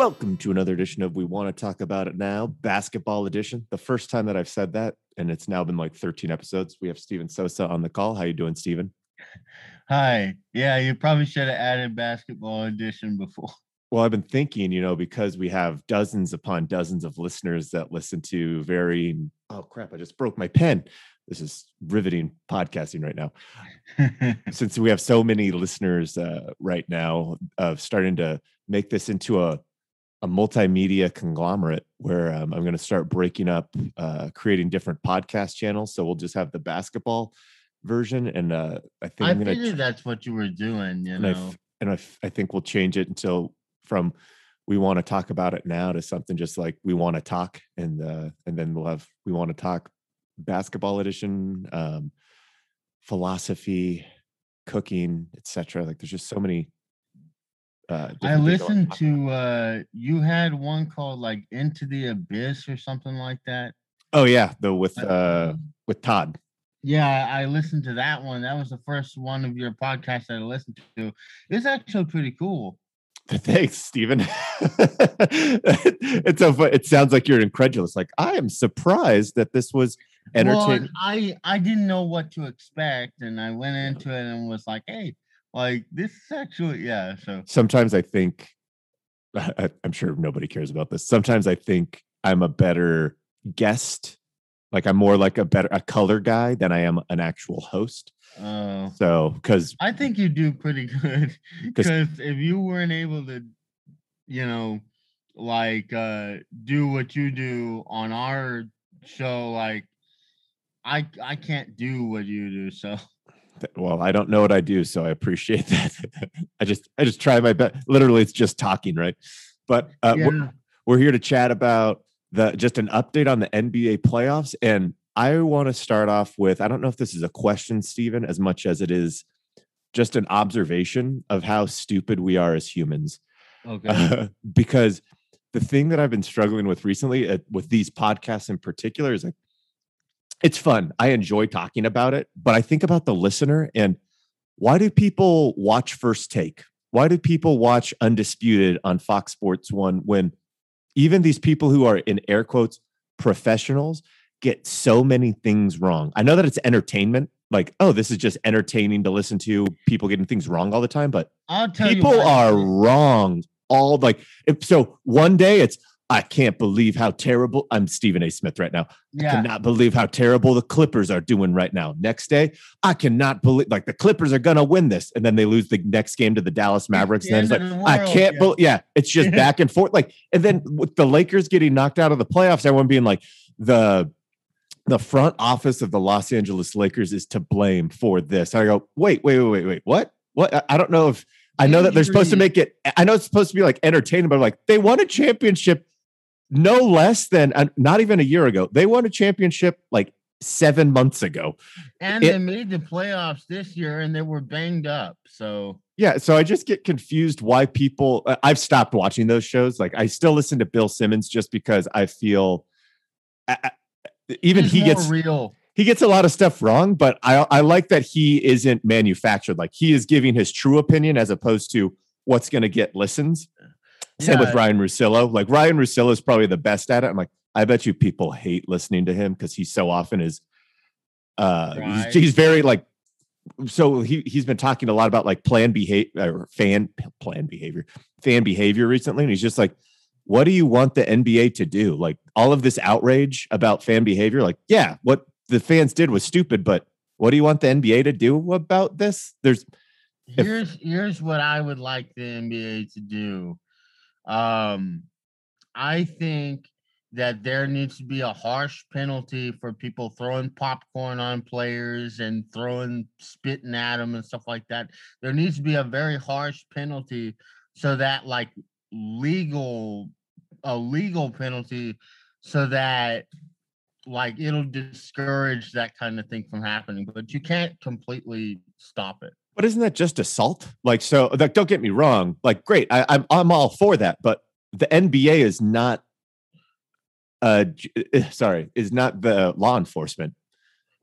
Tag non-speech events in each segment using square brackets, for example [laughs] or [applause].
Welcome to another edition of We Want to Talk About It Now, basketball edition. The first time that I've said that, and it's now been like 13 episodes. We have Steven Sosa on the call. How you doing, Steven? Hi. Yeah, you probably should have added basketball edition before. Well, I've been thinking, you know, because we have dozens upon dozens of listeners that listen to very Oh crap! I just broke my pen. This is riveting podcasting right now. [laughs] Since we have so many listeners uh, right now, of starting to make this into a a multimedia conglomerate where um, I'm going to start breaking up, uh, creating different podcast channels. So we'll just have the basketball version, and uh, I think I I'm going figured that's what you were doing, you and I, know. f- and I, f- I think we'll change it until from we want to talk about it now to something just like we want to talk and uh and then we'll have we want to talk basketball edition um philosophy cooking etc like there's just so many uh I different things wanna listened to uh you had one called like Into the Abyss or something like that. oh yeah the with Uh, uh with todd Yeah, I listened to that one. That was the first one of your podcasts that I listened to. It's actually pretty cool. [laughs] Thanks, Stephen. [laughs] it's so fun. It sounds like you're incredulous. Like I am surprised that this was Well, entertaining. I I didn't know what to expect, and I went into it and was like, "Hey, like this is actually yeah." So sometimes I think [laughs] I, I'm sure nobody cares about this. Sometimes I think I'm a better guest. Like I'm more like a better a color guy than I am an actual host. uh, So because I think you do pretty [laughs] good. because if you weren't able to, you know, like uh do what you do on our show, like I I can't do what you do. So [laughs] well, I don't know what I do, so I appreciate [laughs] that. I just I just try my best. Literally, it's just talking, right? But uh, we're, we're here to chat about the just an update on the NBA playoffs. And I want to start off with I don't know if this is a question, Stephen, as much as it is just an observation of how stupid we are as humans. okay. [laughs] because the thing that I've been struggling with recently uh, with these podcasts in particular is like it's fun. I enjoy talking about it, but I think about the listener and why do people watch First Take? Why do people watch Undisputed on Fox Sports 1 when even these people who are in air quotes professionals get so many things wrong? I know that it's entertainment, like, oh, this is just entertaining to listen to people getting things wrong all the time, but I'll tell people are wrong all like if so one day it's i can't believe how terrible i'm stephen a smith right now i cannot believe how terrible the clippers are doing right now next day i cannot believe like the clippers are gonna win this and then they lose the next game to the dallas mavericks the and then it's like the i world, can't yeah. believe yeah it's just [laughs] back and forth like and then with the lakers getting knocked out of the playoffs everyone being like the the front office of the Los Angeles Lakers is to blame for this. I go, wait, wait, wait, wait, wait. What? What? I- I don't know if I know that they're supposed to make it. I know it's supposed to be like entertaining, but like they won a championship no less than uh, not even a year ago. They won a championship like seven months ago. and it- they made the playoffs this year, and they were banged up. So Yeah, so I just get confused why people. uh, I've stopped watching those shows. Like I still listen to Bill Simmons just because I feel. I- I- even he gets real. he gets a lot of stuff wrong, but I I like that he isn't manufactured. Like he is giving his true opinion as opposed to what's going to get listens. Same with Ryen Russillo. Like Ryen Russillo is probably the best at it. I'm like, I bet you people hate listening to him because he so often is. Uh, he's- Right. he's, very like. So he he's been talking a lot about like plan behavior or fan plan behavior, fan behavior recently, and he's just like, what do you want the NBA to do? Like all of this outrage about fan behavior, like, yeah, what the fans did was stupid, but what do you want the NBA to do about this? There's If- here's here's what I would like the NBA to do. Um, I think that there needs to be a harsh penalty for people throwing popcorn on players and throwing spitting at them and stuff like that. There needs to be a very harsh penalty so that like legal a legal penalty so that like it'll discourage that kind of thing from happening but you can't completely stop it but isn't that just assault? Like, so like, don't get me wrong. Like, great, I, I'm I'm all for that, but the NBA is not. Uh, sorry, is not the law enforcement.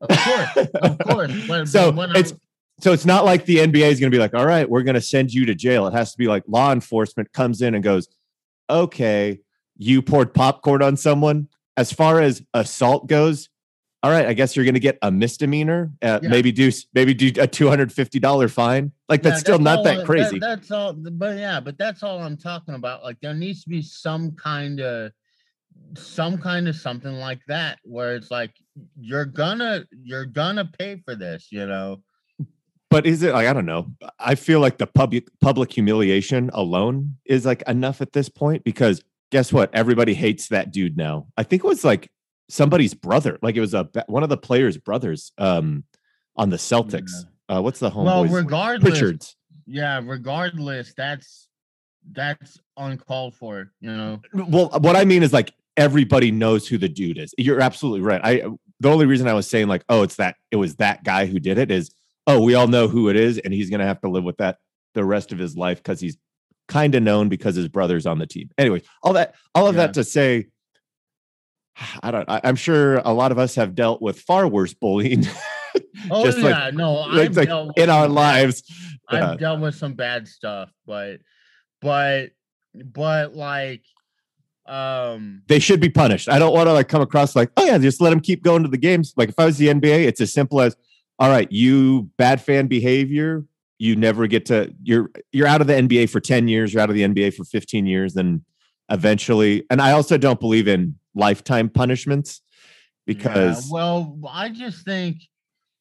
Of course, of [laughs] course. But, So when it's so it's not like the NBA is going to be like, all right, we're going to send you to jail. It has to be like law enforcement comes in and goes, okay, you poured popcorn on someone. As far as assault goes, all right, I guess you're going to get a misdemeanor. Uh, Yeah. Maybe do maybe do a two hundred fifty dollar fine. Like that's Yeah, still not all that crazy. that's all, but yeah, but that's all I'm talking about. Like there needs to be some kind of, some kind of something like that where it's like you're gonna you're gonna pay for this, you know. but is it like I don't know? I feel like the public public humiliation alone is like enough at this point because guess what? Everybody hates that dude now. I think it was like somebody's brother. Like it was a one of the players' brothers um on the Celtics. Uh, what's the home? well, regardless, Pritchard's. yeah, regardless, that's that's uncalled for, you know. Well, what I mean is like everybody knows who the dude is. You're absolutely right. I the only reason I was saying like, oh, it's that it was that guy who did it is, oh, we all know who it is, and he's gonna have to live with that the rest of his life because he's kind of known because his brother's on the team. Anyway, all that all of Yeah. that to say, I don't. I, I'm sure a lot of us have dealt with far worse bullying [laughs] Oh Just like- yeah, no, like, like dealt with in our lives. I've Yeah. dealt with some bad stuff, but but but like um they should be punished. I don't want to like come across like, oh yeah, just let them keep going to the games. Like if I was the NBA, it's as simple as, all right, you bad fan behavior, you never get to you're you're out of the NBA for 10 years, you're out of the NBA for 15 years, then eventually. And I also don't believe in lifetime punishments yeah, because well I just think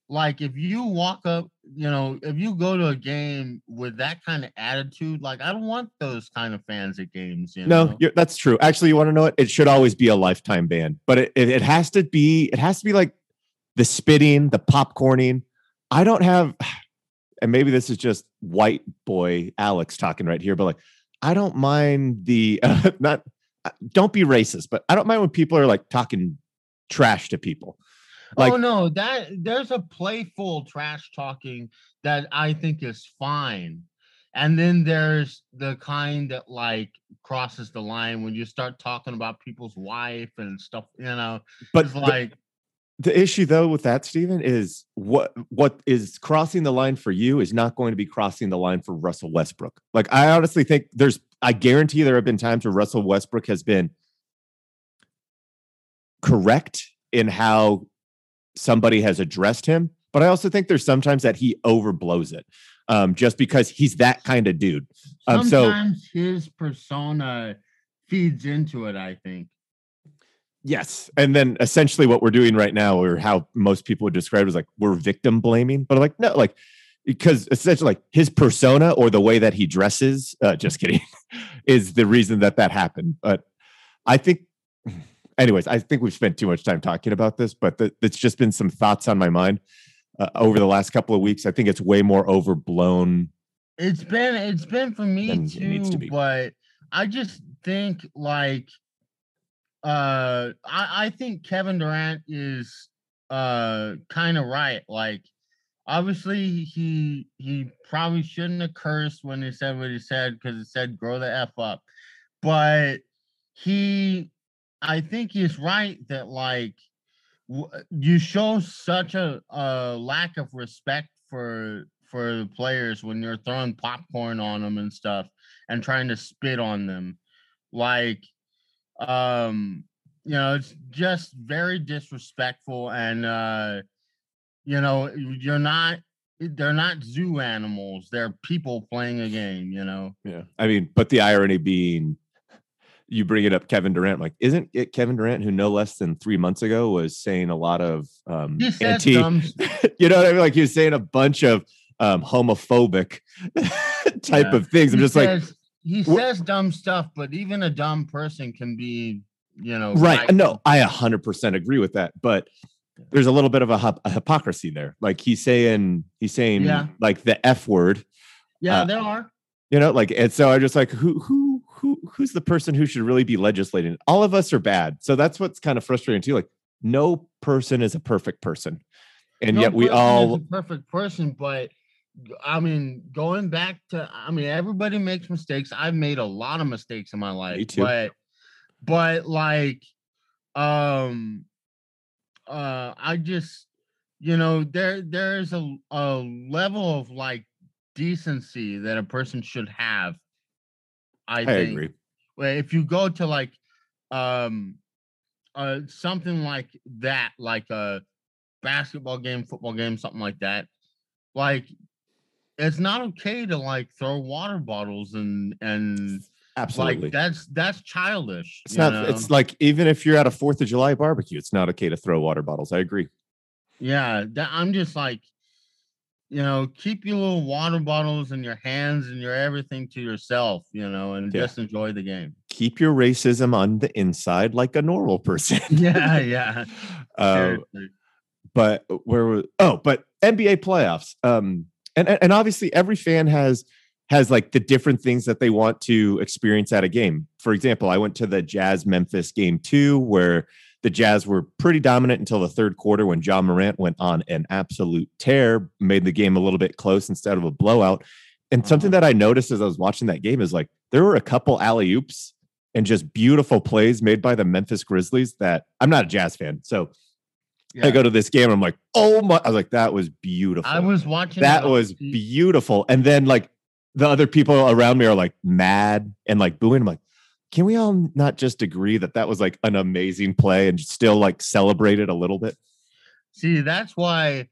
like if you walk up, you know, if you go to a game with that kind of attitude, like I don't want those kind of fans at games, you no, know. you're, that's true. Actually, you want to know what? It should always be a lifetime ban, but it, it, it has to be, it has to be like the spitting, the popcorning. I don't have, [sighs] and maybe this is just white boy Alex talking right here, but like, I don't mind the, uh, [laughs] not, uh, don't be racist, but I don't mind when people are like talking trash to people. Like, oh no, that there's a playful trash talking that I think is fine. And then there's the kind that like crosses the line when you start talking about people's wife and stuff, you know. but It's like the issue though with that Stephen is what what is crossing the line for you is not going to be crossing the line for Russell Westbrook. Like I honestly think there's I guarantee there have been times where Russell Westbrook has been correct in how somebody has addressed him, but I also think there's sometimes that he overblows it. Um, just because he's that kind of dude. Um, so sometimes his persona feeds into it, I think. Yes. And then essentially what we're doing right now, or how most people would describe it, is like we're victim blaming. But I'm like, no, like because essentially like his persona or the way that he dresses, uh, just kidding, [laughs] is the reason that that happened. But I think, [sighs] anyways, I think we've spent too much time talking about this, but th- it's just been some thoughts on my mind uh, over the last couple of weeks. I think it's way more overblown. It's been it's been for me too, to be. but I just think like uh I, I think Kevin Durant is uh kind of right. Like obviously he he probably shouldn't have cursed when he said what he said because it said grow the F up. But he I think he's right that like w- you show such a, a lack of respect for for the players when you're throwing popcorn on them and stuff and trying to spit on them like um you know it's just very disrespectful and uh you know you're not they're not zoo animals they're people playing a game you know Yeah. I mean, but the irony being you bring it up Kevin Durant, like, isn't it Kevin Durant who no less than three months ago was saying a lot of um anti, [laughs] you know what I mean? Like he was saying a bunch of um homophobic [laughs] type Yeah. of things. I'm he just like, says, he says dumb stuff but even a dumb person can be you know right. No, I 100% agree with that. But there's a little bit of a, a hypocrisy there. Like he's saying, he's saying Yeah. like the F word, yeah uh, there are you know, like, and so I'm just like, who, who, who, who's the person who should really be legislating? All of us are bad. So that's what's kind of frustrating too. Like, no person is a perfect person. And No yet we all, a perfect person, but I mean, going back to, I mean, everybody makes mistakes. I've made a lot of mistakes in my life, too. but, but like, um, uh, I just, you know, there, there's a, a level of like decency that a person should have. I, I think, agree. If you go to like um uh something like that, like a basketball game, football game, something like that, like it's not okay to like throw water bottles and and Absolutely. like that's that's childish. it's not know? it's like even if you're at a Fourth of July barbecue, it's not okay to throw water bottles. I agree. Yeah, that, I'm just like, you know, keep your little water bottles and your hands and your everything to yourself, you know, and Yeah. just enjoy the game. Keep your racism on the inside like a normal person. [laughs] Yeah, yeah. [laughs] Uh, but where was oh but nba playoffs um and and obviously every fan has has like the different things that they want to experience at a game. For example i went to the jazz memphis game two where the jazz were pretty dominant until the third quarter when ja morant went on an absolute tear made the game a little bit close instead of a blowout. And something uh-huh. that i noticed as i was watching that game is like there were a couple alley oops and just beautiful plays made by the memphis grizzlies that i'm not a jazz fan so I go to this game and I'm like, oh my! I was like, that was beautiful. I was watching that was beautiful. And then like the other people around me are like mad and like booing. I'm like, can we all not just agree that that was like an amazing play and still like celebrate it a little bit? See, that's why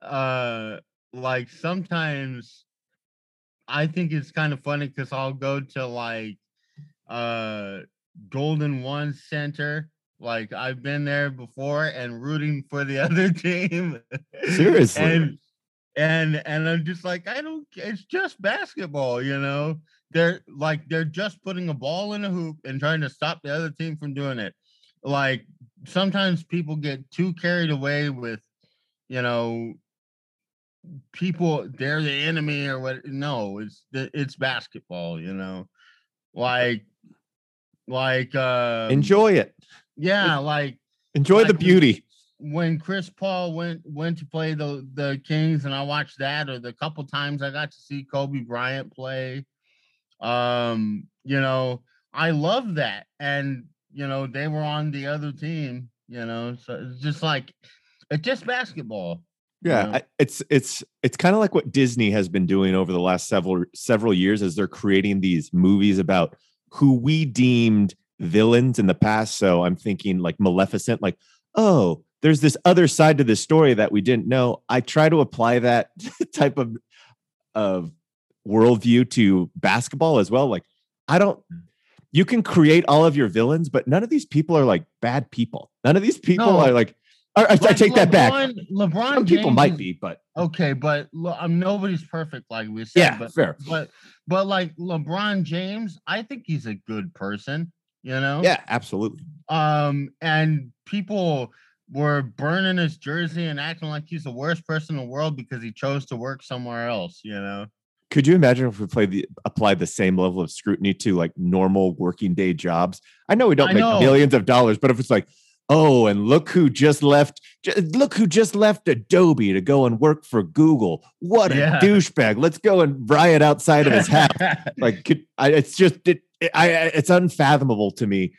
uh like sometimes I think it's kind of funny because I'll go to like uh Golden One Center. Like I've been there before and rooting for the [laughs] other team. Seriously. and and and I'm just like, I don't it's just basketball, you know. They're like they're just putting a ball in a hoop and trying to stop the other team from doing it. Like sometimes people get too carried away with, you know, people they're the enemy or what. No, it's it's basketball, you know. Like like uh Enjoy it. Yeah, like Enjoy like the beauty. when Chris Paul went went to play the the Kings and I watched that or the couple times I got to see Kobe Bryant play um you know I love that and you know they were on the other team you know so it's just like it's just basketball Yeah, know? I, it's it's it's kind of like what Disney has been doing over the last several several years as they're creating these movies about who we deemed villains in the past. So I'm thinking like Maleficent, like, oh, there's this other side to this story that we didn't know. I try to apply that [laughs] type of of worldview to basketball as well. Like, I don't you can create all of your villains, but none of these people are like bad people. None of these people No. are like I, I- take that back. LeBron- LeBron Some people James might be, but okay but um, nobody's perfect like we said yeah, but fair. but but like LeBron James I think he's a good person you know Yeah, absolutely. um and people were burning his jersey and acting like he's the worst person in the world because he chose to work somewhere else you know Could you imagine if we played the applied the same level of scrutiny to like normal working day jobs? I know we don't I make know. millions of dollars, but if it's like, oh, and look who just left, look who just left Adobe to go and work for Google. What a Yeah. douchebag! Let's go and riot outside of his house. [laughs] like, it's just it, I, I, it's unfathomable to me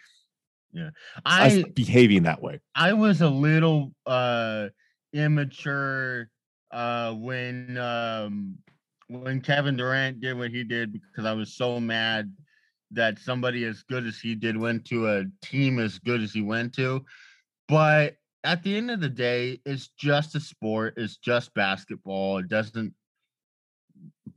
Yeah, I behaving that way. I was a little uh immature uh when um when Kevin Durant did what he did because I was so mad that somebody as good as he did went to a team as good as he went to. But at the end of the day, it's just a sport, it's just basketball. It doesn't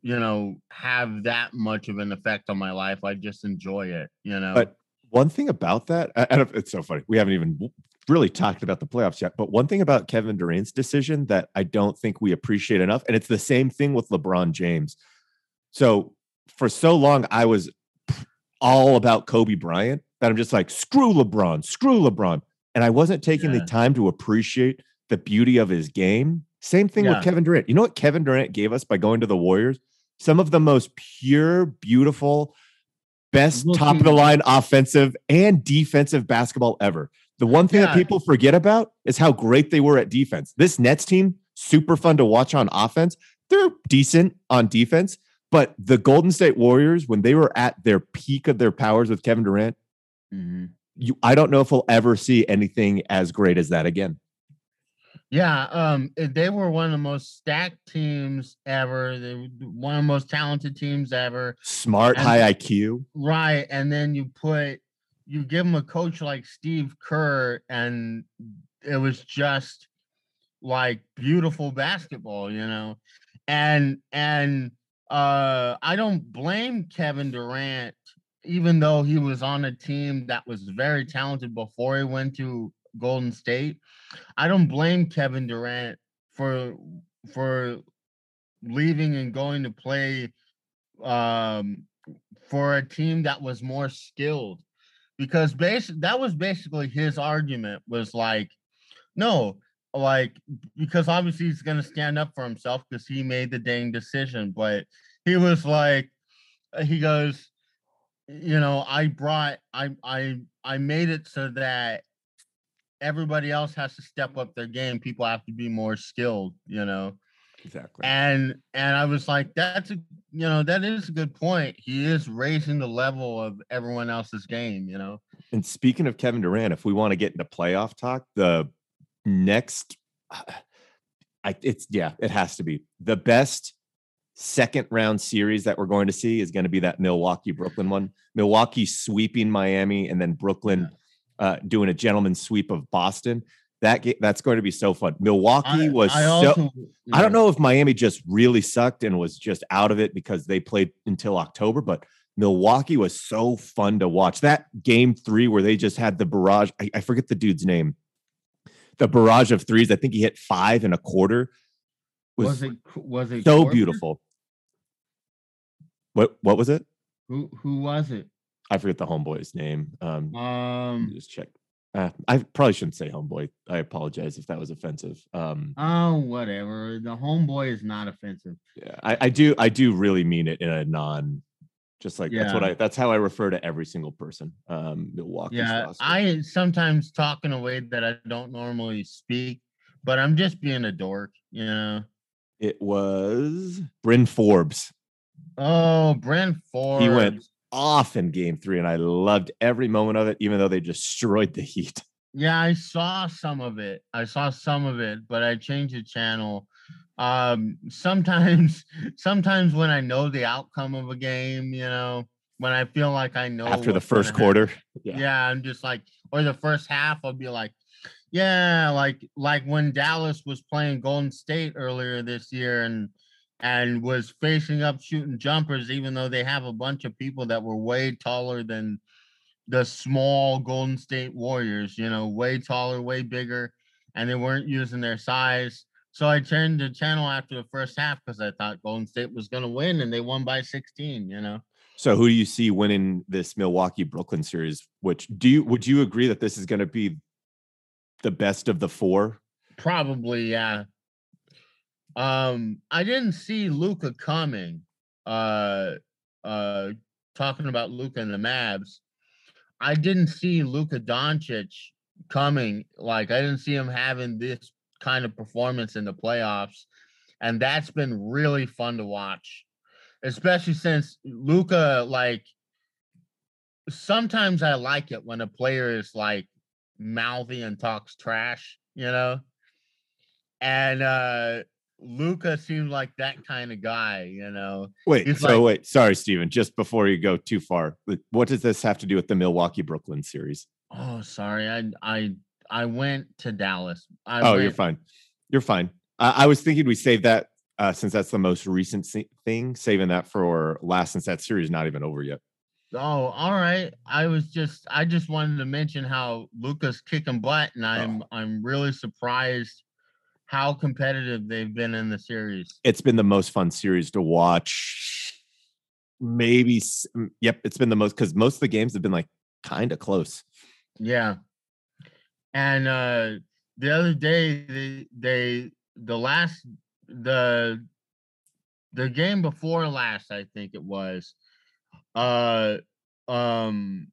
you know have that much of an effect on my life. I just enjoy it, you know. But one thing about that, I it's so funny. We haven't even really talked about the playoffs yet. But one thing about Kevin Durant's decision that I don't think we appreciate enough, and it's the same thing with LeBron James. So for so long, I was all about Kobe Bryant that I'm just like, screw LeBron, screw LeBron. And I wasn't taking Yeah. the time to appreciate the beauty of his game. Same thing Yeah. with Kevin Durant. You know what Kevin Durant gave us by going to the Warriors? Some of the most pure, beautiful, best top of the line offensive and defensive basketball ever. The one thing that people forget about is how great they were at defense. This Nets team, super fun to watch on offense. They're decent on defense, but the Golden State Warriors, when they were at their peak of their powers with Kevin Durant, Mhm. you I don't know if we'll ever see anything as great as that again. Yeah, um, eh, they were one of the most stacked teams ever. They were one of the most talented teams ever. Smart, And- high IQ. Right, and then you put you give them a coach like Steve Kerr, and it was just like beautiful basketball, you know. And and uh I don't blame Kevin Durant, even though he was on a team that was very talented before he went to Golden State. I don't blame Kevin Durant for for leaving and going to play um for a team that was more skilled because basic that was basically his argument was like no like because obviously he's going to stand up for himself because he made the dang decision but he was like uh, he goes you know i brought i i i made it so that everybody else has to step up their game. People have to be more skilled you know? Exactly. and and i was like that's a you know that is a good point. He is raising the level of everyone else's game you know? And speaking of Kevin Durant, if we want to get into playoff talk, the next, [sighs] I it's yeah, it has to be the best second round series that we're going to see is going to be that Milwaukee Brooklyn one. Milwaukee sweeping Miami and then Brooklyn uh, doing a gentleman's sweep of Boston. That ga- that's going to be so fun. Milwaukee was so. also, I don't know if Miami just really sucked and was just out of it because they played until October, but Milwaukee was so fun to watch. That game three where they just had the barrage, I, I forget the dude's name. The barrage of threes. I think he hit five and a quarter. Was, was, it was it so Korver? beautiful. What what was it? who who was it I forget the homeboy's name. Um, um just check. Uh, I probably shouldn't say homeboy. I apologize if that was offensive. Um, oh whatever the homeboy is not offensive Yeah, I, I do. I do really mean it in a non, just like that's what I. That's how I refer to every single person. Um, Milwaukee's yeah i sometimes talk in a way that i don't normally speak but i'm just being a dork you know It was Bryn Forbes oh bryn forbes He went off in Game Three, and I loved every moment of it, even though they destroyed the [laughs] Heat. Yeah, I saw some of it. I saw some of it, but I changed the channel. Um, sometimes, [laughs] sometimes when I know the outcome of a game, you know, when I feel like I know After the first quarter, yeah. yeah. I'm just like, or the first half, I'll be like, yeah, like like when Dallas was playing Golden State earlier this year, and and was facing up shooting jumpers, even though they have a bunch of people that were way taller than the small Golden State Warriors, you know, way taller, way bigger, and they weren't using their size. So I turned the channel after the first half because I thought Golden State was going to win, and they won by 16. You know, So, who do you see winning this Milwaukee Brooklyn series? Which do you would you agree that this is going to be the best of the four? probably yeah. Um, I didn't see Luka coming. Uh, uh, talking about Luka and the Mavs, I didn't see Luka Doncic coming. Like I didn't see him having this kind of performance in the playoffs, and that's been really fun to watch, especially since Luka. Like sometimes I like it when a player is like mouthy and talks trash, you know. And uh Luka seemed like that kind of guy, you know. Wait, He's so like- wait, sorry, Steven, just before you go too far, what does this have to do with the Milwaukee Brooklyn series? Oh, sorry, I I I went to Dallas. I oh, you're fine. You're fine. I, I was thinking we save that uh, since that's the most recent se- thing, saving that for last since that series is not even over yet. Oh, all right. I was just I just wanted to mention how Luka's kicking butt, and I'm I'm really surprised how competitive they've been in the series. It's been the most fun series to watch. Maybe, mm, yep, it's been the most because most of the games have been like kind of close. Yeah. And uh the other day they they the last the the game before last, I think it was, uh um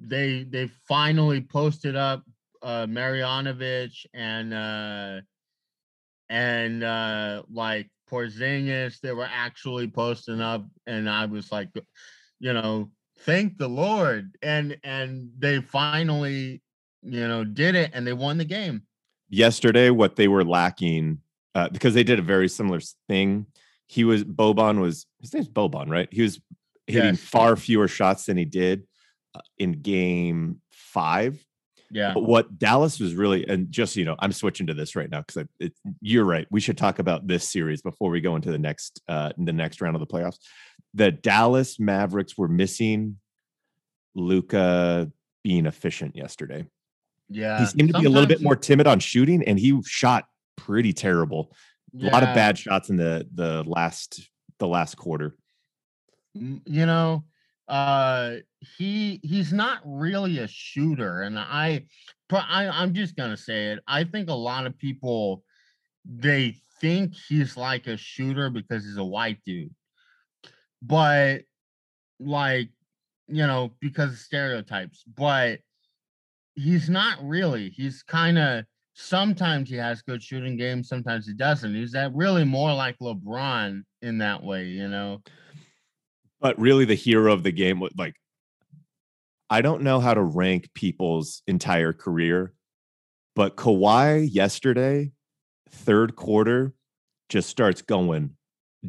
they they finally posted up uh Marjanovic and uh and uh like Porzingis they were actually posting up and I was like you know thank the lord and and they finally you know did it and they won the game yesterday what they were lacking uh, because they did a very similar thing. He was Boban was his name's Boban, right? He was hitting Yes. far fewer shots than he did uh, in game five. Yeah. But what Dallas was really, and just you know, I'm switching to this right now because you're right. We should talk about this series before we go into the next uh the next round of the playoffs. The Dallas Mavericks were missing Luka being efficient yesterday. Yeah. he seemed to be a little bit more timid on shooting, and he shot pretty terrible. A lot of bad shots in the the last the last quarter. You know uh he he's not really a shooter and i I i'm just gonna say it i think a lot of people they think he's like a shooter because he's a white dude. But like you know because of stereotypes but he's not really he's kind of sometimes he has good shooting games sometimes he doesn't he's that really more like lebron in that way you know But really, the hero of the game was like, I don't know how to rank people's entire career, but Kawhi yesterday, third quarter, just starts going.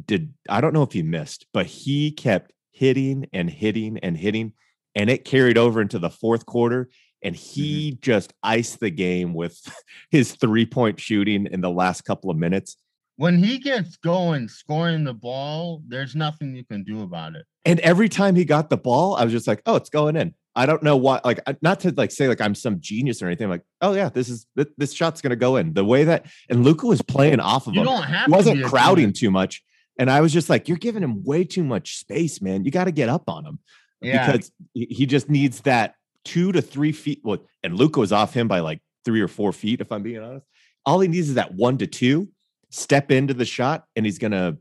Did I don't know if he missed, but he kept hitting and hitting and hitting, and it carried over into the fourth quarter. And he mm-hmm. just iced the game with [laughs] his three point shooting in the last couple of minutes. When he gets going scoring the ball, there's nothing you can do about it. And every time he got the ball, I was just like, "Oh, it's going in." I don't know why. Like, not to like say like I'm some genius or anything. I'm like, oh yeah, this is th- this shot's gonna go in. The way that and Luka was playing off of You him, don't have he wasn't crowding too much. And I was just like, you're giving him way too much space, man. You got to get up on him Yeah, because he he just needs that two to three feet. Well, and Luka was off him by like three or four feet, if I'm being honest. All he needs is that one to two step into the shot, and he's gonna.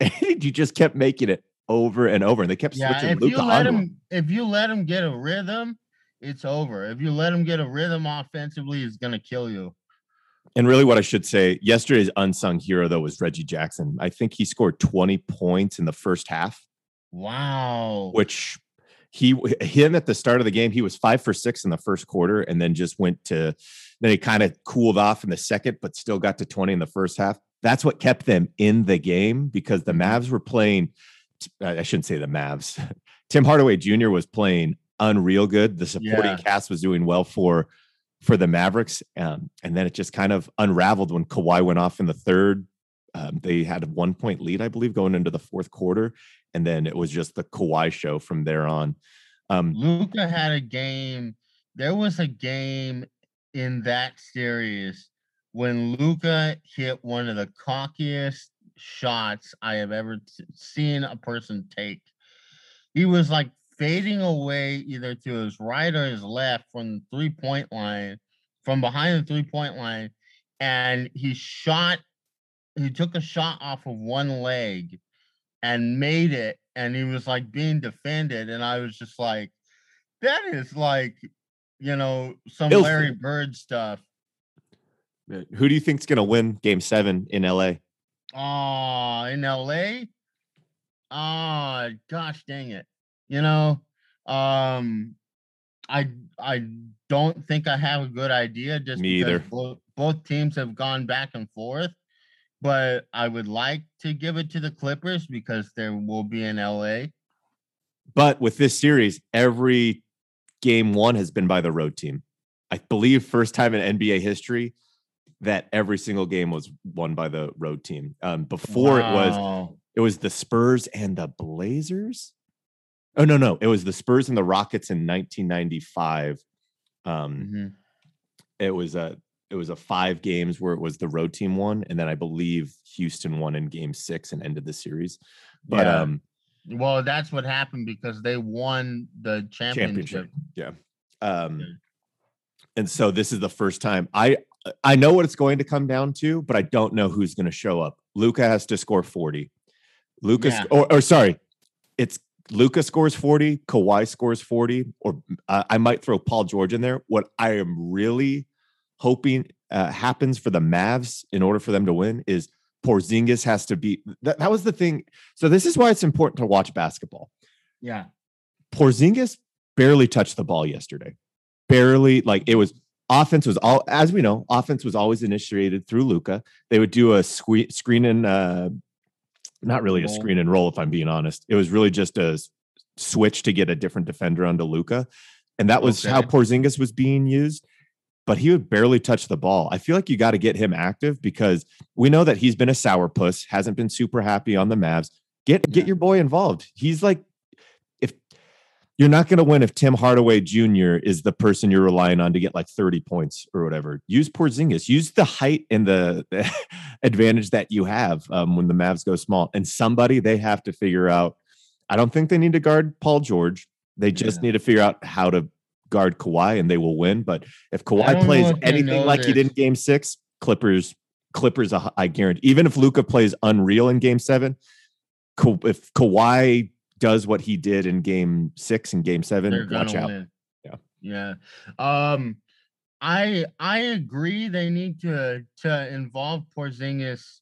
[laughs] You just kept making it over and over, and they kept yeah. switching If you let him, if you let him get a rhythm, it's over. If you let him get a rhythm offensively, he's gonna kill you. And really, what I should say, yesterday's unsung hero though was Reggie Jackson. I think he scored 20 points in the first half, Wow. which he him at the start of the game, he was five for six in the first quarter, and then just went to then he kind of cooled off in the second, but still got to 20 in the first half. That's what kept them in the game because the Mhm. Mavs were playing. I shouldn't say the Mavs. [laughs] Tim Hardaway Jr. was playing unreal good. The supporting Yeah. cast was doing well for for the Mavericks, um, and then it just kind of unraveled when Kawhi went off in the third. Um, they had a one point lead, I believe, going into the fourth quarter, and then it was just the Kawhi show from there on. Um, Luka had a game. There was a game in that series when Luka hit one of the cockiest shots I have ever t- seen a person take. He was like fading away either to his right or his left from the three point line, from behind the three point line, and he shot. He took a shot off of one leg and made it, and he was like being defended, and I was just like, that is like, you know, some. Larry Bird stuff. who do you think's going to win Game Seven in LA? Oh, in LA. Ah, gosh dang it. You know, um I I don't think I have a good idea just Me because either. Both, both teams have gone back and forth. But I would like to give it to the Clippers because there will be in LA. But with this series, every game one has been by the road team. I believe first time in NBA history that every single game was won by the road team. Um, before it was it was the Spurs and the Blazers. Oh no, no, it was the Spurs and the Rockets in 1995. Um, Mhm. it was a it was a five games where it was the road team won, and then I believe Houston won in game six and ended the series. But Yeah. um Well, that's what happened because they won the championship. championship. Um, Yeah. and so this is the first time I I know what it's going to come down to, but I don't know who's going to show up. Luka has to score 40. Lucas Yeah. or, or sorry, it's Luka scores 40, Kawhi scores 40, or uh, I might throw Paul George in there. What I am really hoping uh, happens for the Mavs in order for them to win is Porzingis has to be that, that was the thing. So this is why it's important to watch basketball. Yeah. Porzingis barely touched the ball yesterday. Barely, like it was offense was all as we know, offense was always initiated through Luka. They would do a sque- screen and uh, not really a screen and roll, if I'm being honest. It was really just a switch to get a different defender onto Luka. And that was how Okay. Porzingis was being used. But he would barely touch the ball. I feel like you got to get him active because we know that he's been a sourpuss, hasn't been super happy on the Mavs. Get get Yeah. your boy involved. He's like, if you're not going to win if Tim Hardaway Jr. is the person you're relying on to get like 30 points or whatever. Use Porzingis. Use the height and the, the [laughs] advantage that you have um, when the Mavs go small. And somebody they have to figure out. I don't think they need to guard Paul George. They just Yeah. need to figure out how to guard Kawhi, and they will win. But if Kawhi plays anything like he did in. Game Six, Clippers, Clippers, I guarantee. Even if Luka plays unreal in Game Seven, if Kawhi does what he did in Game Six and Game 7 watch out. win. Yeah. Yeah. Um I I agree they need to to involve Porzingis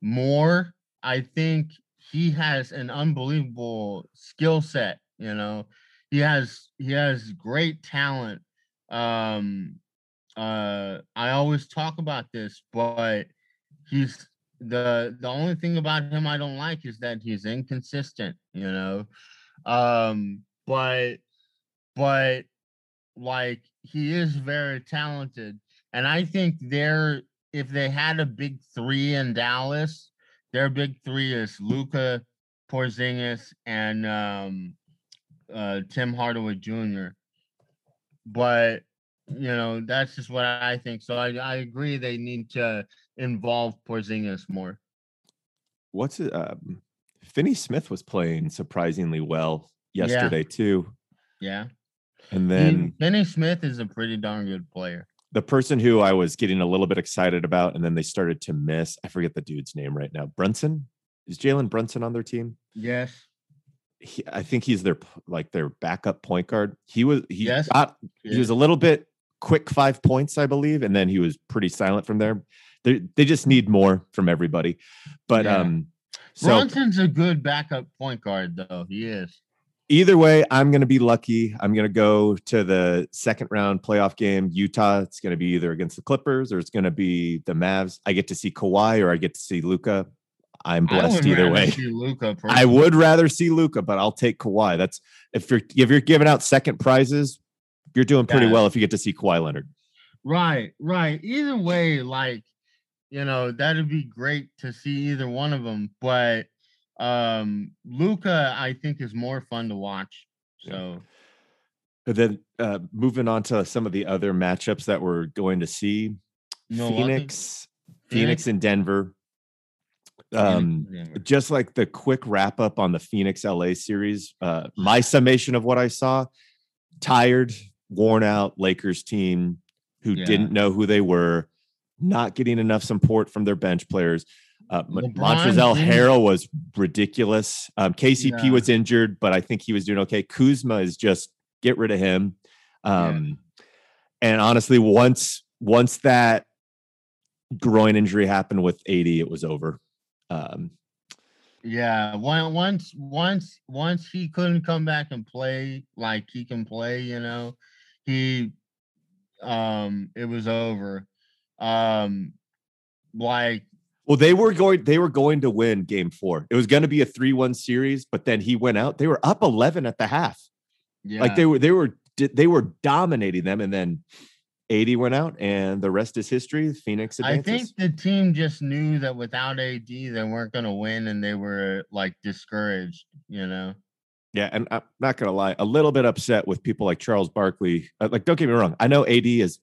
more. I think he has an unbelievable skill set, you know. He has he has great talent. Um uh I always talk about this, but he's the the only thing about him I don't like is that he's inconsistent, you know. Um but but like he is very talented and I think they're if they had a big 3 in Dallas, their big 3 is Luka, Porzingis and um uh Tim Hardaway Jr. But you know, that's just what I think. So I, I agree they need to involve Porzingis more. What's it? Um, Finney Smith was playing surprisingly well Yeah. yesterday too, Yeah. and Then then Benny Smith is a pretty darn good player. the person who I was getting a little bit excited about, and then they started to miss. I forget the dude's name right now. Brunson is Jalen Brunson on their team. Yes. He, I think he's their like their backup point guard. He was he Yes. got he was a little bit quick five points, I believe, and then he was pretty silent from there. They they just need more from everybody. But Yeah. um so Brunson's a good backup point guard, though. He is. either way, I'm gonna be lucky. I'm gonna go to the second round playoff game. Utah. It's gonna be either against the Clippers or it's gonna be the Mavs. I get to see Kawhi or I get to see Luka. I'm blessed either way. Luka. [laughs] I would rather see Luka, but I'll take Kawhi. That's if you're if you're giving out second prizes, you're doing pretty Yeah. well if you get to see Kawhi Leonard. Right, right. Either way, like you know, that'd be great to see either one of them. But um Luka, I think, is more fun to watch. Yeah. So But then uh, moving on to some of the other matchups that we're going to see, Milwaukee? Phoenix, Phoenix and Denver. Um, just like the quick wrap up on the Phoenix LA series, uh, my summation of what I saw tired, worn out Lakers team who Yeah. didn't know who they were, not getting enough support from their bench players. Uh, Montrezl Harrell was ridiculous. Um, KCP Yeah. was injured, but I think he was doing okay. Kuzma is just get rid of him. Yeah. Um, And honestly, once once that groin injury happened with AD, it was over. Um, Yeah, once once once he couldn't come back and play like he can play, you know, he um it was over. Um like Well, they were going they were going to win game 4. It was going to be a 3-1 series, but then he went out. They were up 11 at the half. yeah, Like they were they were they were dominating them and then AD went out and the rest is history. Phoenix I think the team just knew that without AD they weren't gonna win and they were like discouraged, you know. yeah, and I'm not going to lie, a little bit upset with people like Charles Barkley. Uh, Like don't get me wrong, I know AD is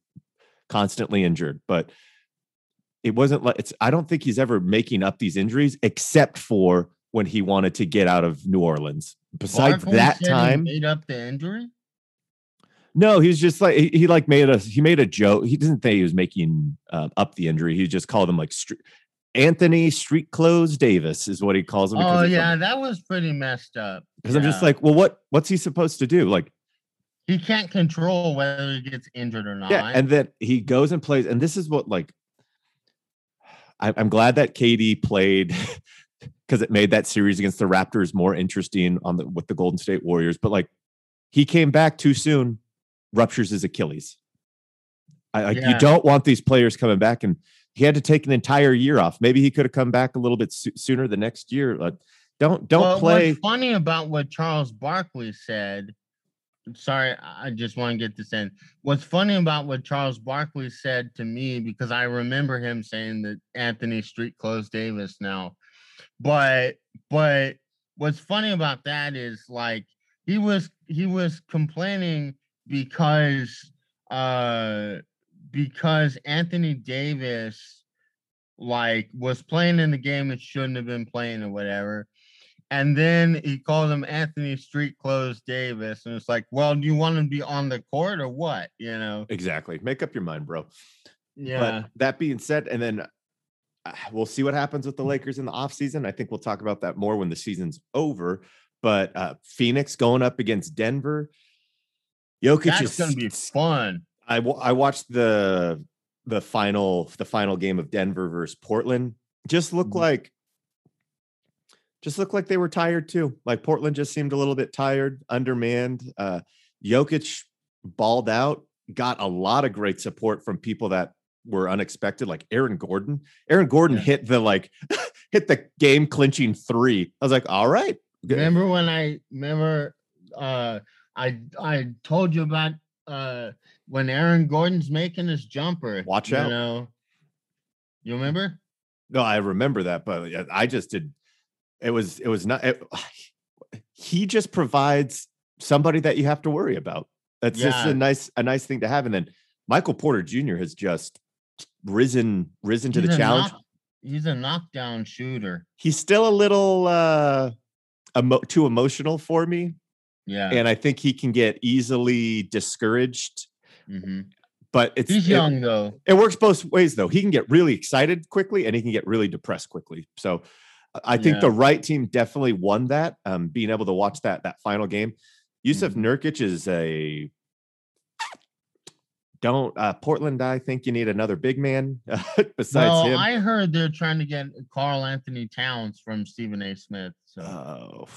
constantly injured, but it wasn't like it's I don't think he's ever making up these injuries except for when he wanted to get out of New Orleans. Besides Barkley that time, made up the injury. No, he was just like he, he like made a he made a joke. He didn't think he was making uh, up the injury. He just called him like street, Anthony Street Clothes Davis is what he calls him. Oh yeah, from- that was pretty messed up. because I'm just like, well, what what's he supposed to do? Like, he can't control whether he gets injured or not. yeah, and then he goes and plays, and this is what like I, I'm glad that KD played [laughs] because it made that series against the Raptors more interesting on the with the Golden State Warriors. But like, he came back too soon, ruptures his Achilles. I, like, Yeah. You don't want these players coming back, and he had to take an entire year off. Maybe he could have come back a little bit soo- sooner the next year. Like, don't don't Well, play. What's funny about what Charles Barkley said? Sorry, I just want to get this in. What's funny about what Charles Barkley said to me because I remember him saying that Anthony Street Clothes Davis now, but but what's funny about that is like he was he was complaining because uh because Anthony Davis like was playing in the game it shouldn't have been playing or whatever. And then he called him Anthony Street Clothes Davis. And it's like, well, do you want him to be on the court or what? You know? exactly. Make up your mind, bro. Yeah. But that being said, and then uh, we'll see what happens with the Lakers in the offseason. I think we'll talk about that more when the season's over. But uh, Phoenix going up against Denver. Jokic That's is gonna be fun. I I watched the the final the final game of Denver versus Portland. Just looked Mhm. like just looked like they were tired too. Like Portland just seemed a little bit tired, undermanned. Uh Jokic balled out, got a lot of great support from people that were unexpected, like Aaron Gordon. Aaron Gordon Yeah. hit the like [laughs] hit the game clinching three. I was like, all right. good." Remember when I remember uh I I told you about uh when Aaron Gordon's making his jumper. Watch you out. know. You remember? No, I remember that, but I just did. It was it was not. It, [sighs] he just provides somebody that you have to worry about. That's just a nice a nice thing to have. And then Michael Porter Jr. has just risen risen to the challenge. knock- he's a knockdown shooter. He's still a little uh emo- too emotional for me, Yeah. and I think he can get easily discouraged. mhm. But it's He's it- young though. it works both ways though. He can get really excited quickly and he can get really depressed quickly. So I- I think Yeah. the right team definitely won that. Um, being able to watch that that final game. Jusuf Mhm. Nurkic is a don't uh, Portland. I think you need another big man [laughs] besides well, him. I heard they're trying to get Karl Anthony Towns from Stephen A. Smith. So Oh,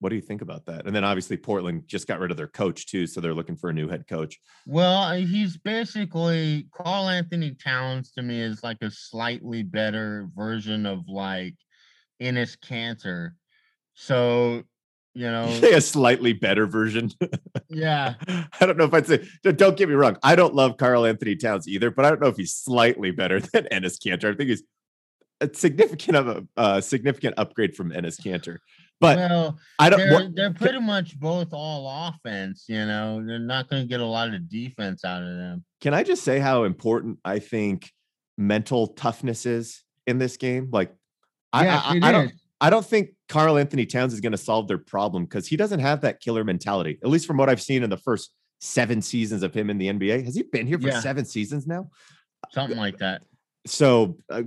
what do you think about that? And then obviously Portland just got rid of their coach too, so they're looking for a new head coach. Well, he's basically Karl Anthony Towns to me is like a slightly better version of like Enes Kanter. So, you [laughs] know, Say a slightly better version. [laughs] yeah, I don't know if I'd say. don't- Don't get me wrong. I don't love Karl Anthony Towns either, but I don't know if he's slightly better [laughs] than Enes Kanter. I think he's a significant of a uh, significant upgrade from Enes Kanter. But well, I don't. they're what- they're pretty much both all offense. You know, they're not going to get a lot of defense out of them. can I just say how important I think mental toughness is in this game? Like, I, Yeah, I, it I don't. I don't think Karl Anthony Towns is going to solve their problem because he doesn't have that killer mentality. At least from what I've seen in the first seven seasons of him in the NBA. Has he been here for Yeah. seven seasons now? something like that. so uh,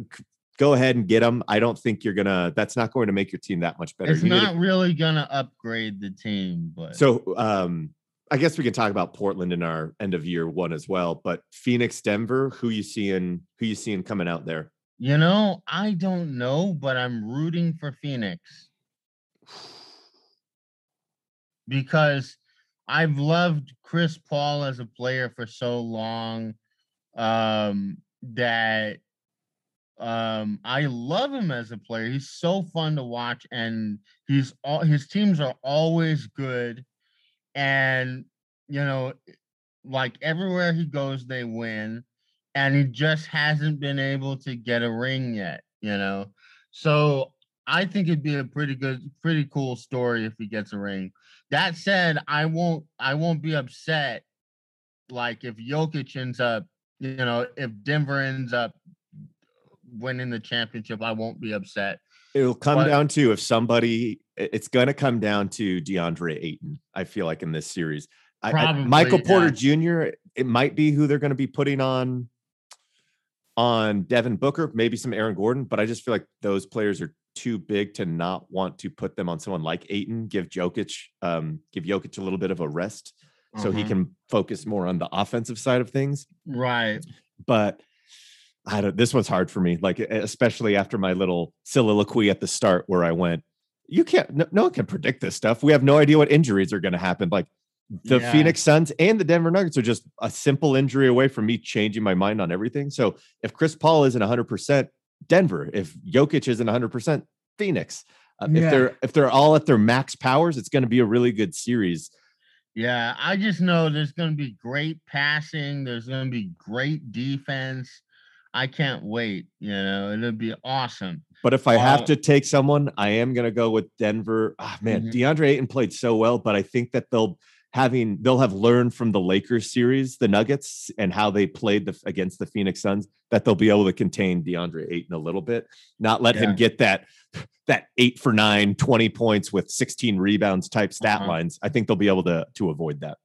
go ahead and get them. I don't think you're gonna. That's not going to make your team that much better. It's You need to- not really going to upgrade the team, but so um, I guess we can talk about Portland in our end of year one as well. But Phoenix, Denver, who you seeing? Who you seeing coming out there? you know, I don't know, but I'm rooting for Phoenix. because I've loved Chris Paul as a player for so long um, that um, I love him as a player. He's so fun to watch, and he's all his teams are always good, and you know, like everywhere he goes, they win, and he just hasn't been able to get a ring yet. You know, so I think it'd be a pretty good, pretty cool story if he gets a ring. That said, I won't I won't be upset like if Jokic ends up, you know, if Denver ends up winning the championship, I won't be upset. It'll come But- down to if somebody. It's going to come down to DeAndre Ayton. I feel like in this series, I, I- Probably, Michael Porter. Jr. It might be who they're going to be putting on on Devin Booker, maybe some Aaron Gordon, but I just feel like those players are too big to not want to put them on someone like Ayton. Give Jokic, um, give Jokic a little bit of a rest so he Uh-huh. can focus more on the offensive side of things. right. But I don't. This one's hard for me, like especially after my little soliloquy at the start where I went, "You can't. No, no one can predict this stuff. We have no idea what injuries are going to happen." Like the Yeah. Phoenix Suns and the Denver Nuggets are just a simple injury away from me changing my mind on everything. So if Chris Paul isn't 100%, Denver. If Jokic isn't 100%, Phoenix. Uh, If they're if they're all at their max powers, it's going to be a really good series. Yeah, I just know there's going to be great passing. There's going to be great defense. I can't wait. You know, it'll be awesome. But if I have Uh, to take someone, I am going to go with Denver. Ah, man, Mhm. DeAndre Ayton played so well, but I think that they'll having they'll have learned from the Lakers series, the Nuggets, and how they played the, against the Phoenix Suns that they'll be able to contain DeAndre Ayton a little bit, not let Yeah. him get that that eight for nine, 20 points with 16 rebounds type stat Uh-huh. lines. I think they'll be able to to avoid that.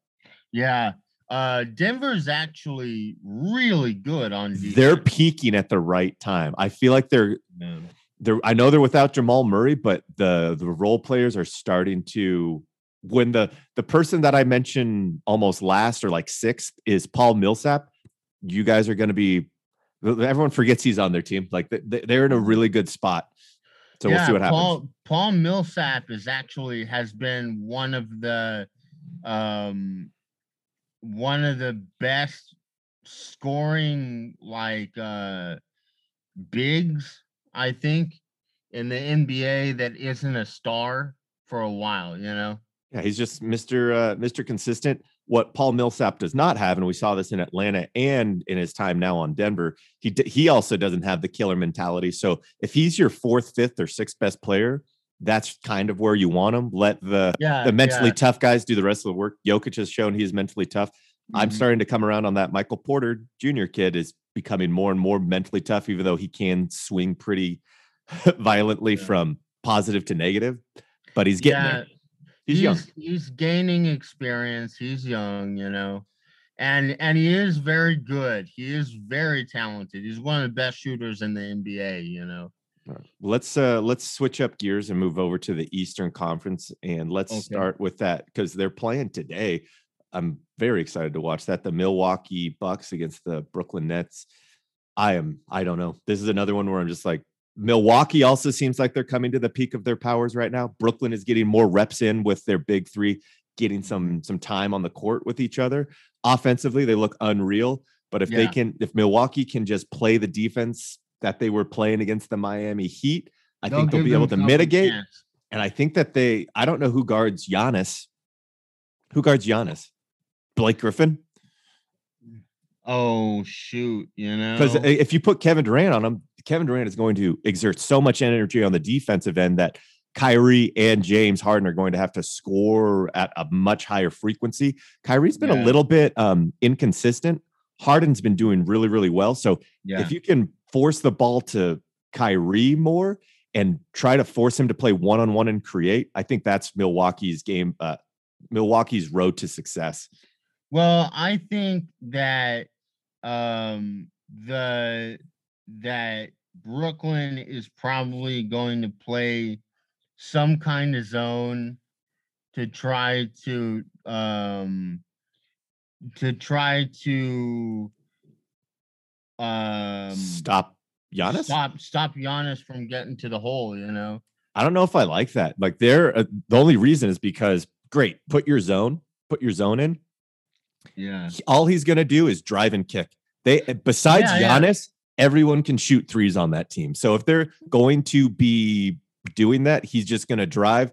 Yeah. Uh Denver's actually really good on defense. They're peaking at the right time. I feel like they're Yeah. they're I know they're without Jamal Murray, but the the role players are starting to when the the person that I mentioned almost last or like sixth is Paul Millsap. You guys are going to be everyone forgets he's on their team. Like they, they're in a really good spot. So we'll see what happens. Paul, Paul Millsap is actually has been one of the um one of the best scoring like uh bigs, I think, in the NBA that isn't a star for a while, you know. Yeah, he's just Mr. Uh, Mr. Consistent. What Paul Millsap does not have, and we saw this in Atlanta and in his time now on Denver, he he also doesn't have the killer mentality. So if he's your fourth, fifth, or sixth best player, that's kind of where you want him. Let the Yeah. the mentally yeah. tough guys do the rest of the work. Jokic has shown he's mentally tough. I'm Mhm. starting to come around on that. Michael Porter Jr. kid is becoming more and more mentally tough, even though he can swing pretty [laughs] violently Yeah. from positive to negative. But he's getting yeah, there. He's, young. He's gaining experience. He's young, you know, and and he is very good. He is very talented. He's one of the best shooters in the NBA. You know. Let's uh let's switch up gears and move over to the Eastern Conference and let's Okay. start with that because they're playing today. I'm very excited to watch that. The Milwaukee Bucks against the Brooklyn Nets. I am, I don't know. This is another one where I'm just like, Milwaukee also seems like they're coming to the peak of their powers right now. Brooklyn is getting more reps in with their big three, getting some some time on the court with each other. Offensively, they look unreal. But if they can, if Milwaukee can just play the defense that they were playing against the Miami Heat, I think they'll be able to mitigate. chance. And I think that they, I don't know who guards Giannis. Who guards Giannis? Blake Griffin? Oh shoot! You know. Because if you put Kevin Durant on him, Kevin Durant is going to exert so much energy on the defensive end that Kyrie and James Harden are going to have to score at a much higher frequency. Kyrie's been a little bit um, inconsistent. Harden's been doing really, really well. So yeah. if you can force the ball to Kyrie more and try to force him to play one on one and create, I think that's Milwaukee's game, uh, Milwaukee's road to success. Well, I think that um the that Brooklyn is probably going to play some kind of zone to try to um to try to um Stop Giannis. stop stop Giannis from getting to the hole, you know. I don't know if I like that. Like, they're uh, the only reason is because great, put your zone, put your zone in. Yeah. He- All he's gonna do is drive and kick. They besides Yeah, yeah. Giannis, everyone can shoot threes on that team. So if they're going to be doing that, he's just gonna drive,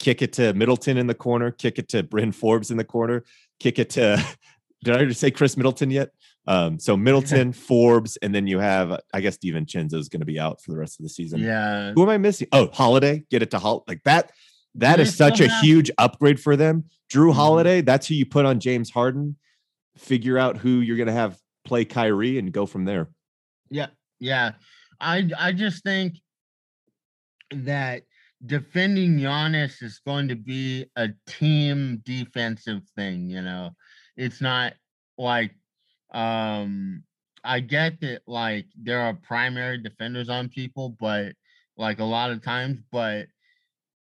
kick it to Middleton in the corner, kick it to Bryn Forbes in the corner, kick it to [laughs] did I already say Khris Middleton yet? Um, so Middleton, [laughs] Forbes, and then you have I guess DiVincenzo is going to be out for the rest of the season. Yeah. Who am I missing? Oh, Holiday. Get it to Hol like that. That is such a huge upgrade for them. Jrue Mhm. Holiday. That's who you put on James Harden. Figure out who you're going to have play Kyrie and go from there. Yeah, yeah. I I just think that defending Giannis is going to be a team defensive thing, you know. It's not like um I get that like there are primary defenders on people, but like a lot of times, but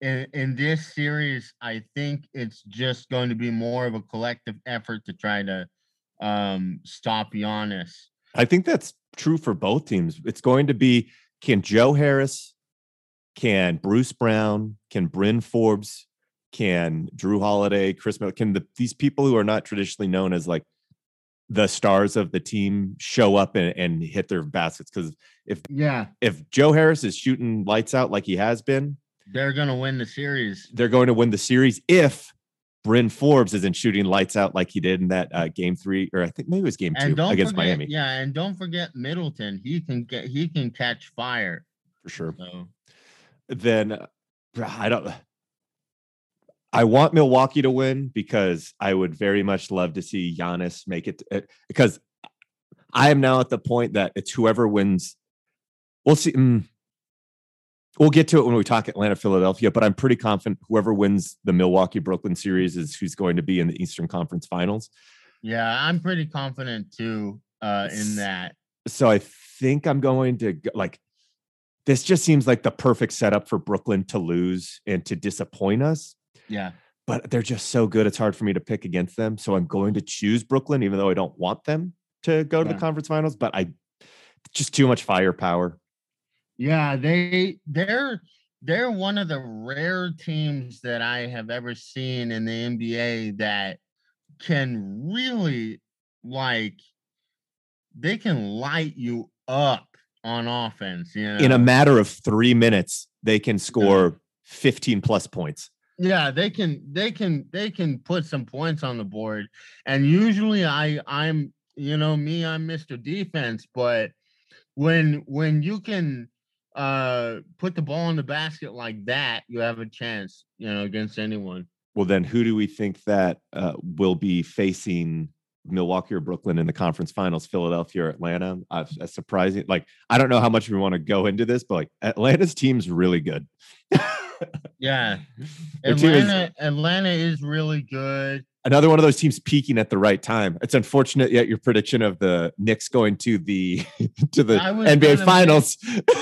in, in this series, I think it's just going to be more of a collective effort to try to um stop Giannis. I think that's true for both teams. It's going to be can Joe Harris, can Bruce Brown, can Bryn Forbes Can Jrue Holiday, Chris Miller, can the, these people who are not traditionally known as like the stars of the team show up and, and hit their baskets? Because if Yeah, if Joe Harris is shooting lights out like he has been, they're gonna win the series. they're going to win the series. If Bryn Forbes isn't shooting lights out like he did in that uh, game three, or I think maybe it was game two And don't against forget, Miami yeah, and don't forget Middleton. He can get he can catch fire. for sure. So then uh, I don't. I want Milwaukee to win because I would very much love to see Giannis make it uh, because I am now at the point that it's whoever wins. We'll see. mm, we'll get to it when we talk Atlanta, Philadelphia, but I'm pretty confident whoever wins the Milwaukee Brooklyn series is who's going to be in the Eastern Conference Finals. yeah, I'm pretty confident too uh in that. So I think I'm going to like. This just seems like the perfect setup for Brooklyn to lose and to disappoint us. Yeah. but they're just so good. It's hard for me to pick against them. So I'm going to choose Brooklyn, even though I don't want them to go to Yeah. the conference finals. But I just too much firepower. Yeah, they they're they're one of the rare teams that I have ever seen in the NBA that can really like they can light you up on offense, you know. In a matter of three minutes, they can score 15 plus points. yeah, they can they can they can put some points on the board. And usually I I'm you know me, I'm Mr. Defense, but when when you can uh put the ball in the basket like that, you have a chance, you know, against anyone. Well, then who do we think that uh, will be facing Milwaukee or Brooklyn in the conference finals? Philadelphia or Atlanta? Uh, a surprising. Like I don't know how much we want to go into this, but like Atlanta's team's really good. [laughs] Yeah. Team is- Atlanta Atlanta is really good. another one of those teams peaking at the right time. It's unfortunate yet your prediction of the Knicks going to the [laughs] to the NBA finals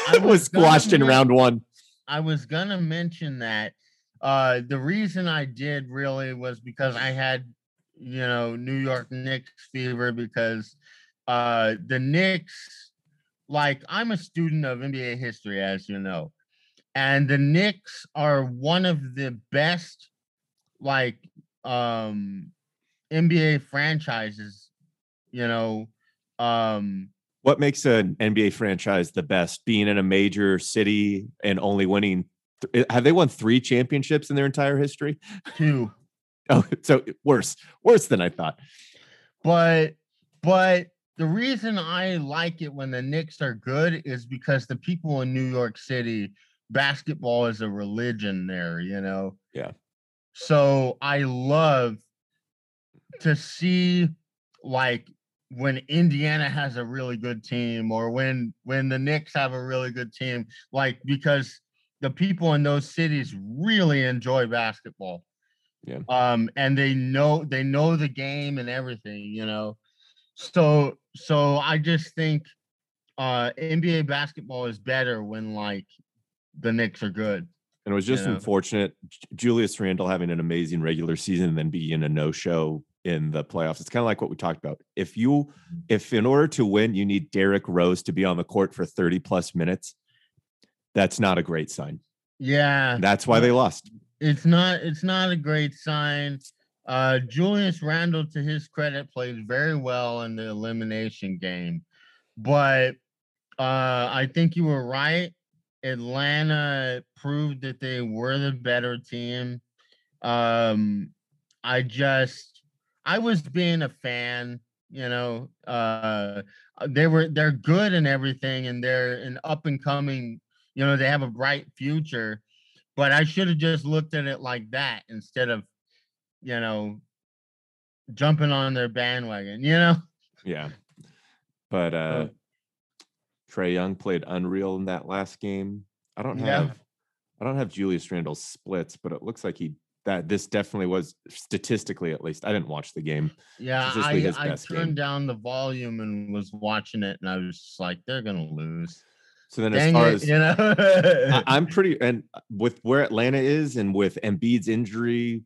I [laughs] was was squashed in round one. I was gonna mention that uh the reason I did really was because I had you know New York Knicks fever because uh the Knicks like I'm a student of NBA history as you know and the Knicks are one of the best like um NBA franchises you know um What makes an NBA franchise the best? Being in a major city and only winning. th- Have they won three championships in their entire history? two Oh, [laughs] so worse, worse than I thought. but but the reason I like it when the Knicks are good is because the people in New York City, basketball is a religion there, you know. Yeah. So I love to see like when Indiana has a really good team or when when the Knicks have a really good team, like because the people in those cities really enjoy basketball Yeah. um and they know they know the game and everything you know so so i just think uh nba basketball is better when like the Knicks are good And it was just Yeah. unfortunate. Julius Randle having an amazing regular season and then being a no show in the playoffs. It's kind of like what we talked about. If you, Mm-hmm. if in order to win, you need Derrick Rose to be on the court for 30 plus minutes, that's not a great sign. yeah That's why they lost. It's not it's not a great sign. Uh julius randle to his credit played very well in the elimination game. But uh i think you were right. Atlanta proved that they were the better team. Um i just i was being a fan you know uh they were they're good and everything and they're an up and coming you know they have a bright future but I should have just looked at it like that instead of, you know, jumping on their bandwagon, you know? Yeah. But uh Trae Young played unreal in that last game. I don't Yeah. have I don't have Julius Randle's splits, but it looks like he that this definitely was statistically at least. I didn't watch the game. Yeah, I, I turned game. down the volume and was watching it, and I was just like, they're gonna lose. So then as far it, as you know. I, [laughs] I'm pretty and with where Atlanta is and with Embiid's injury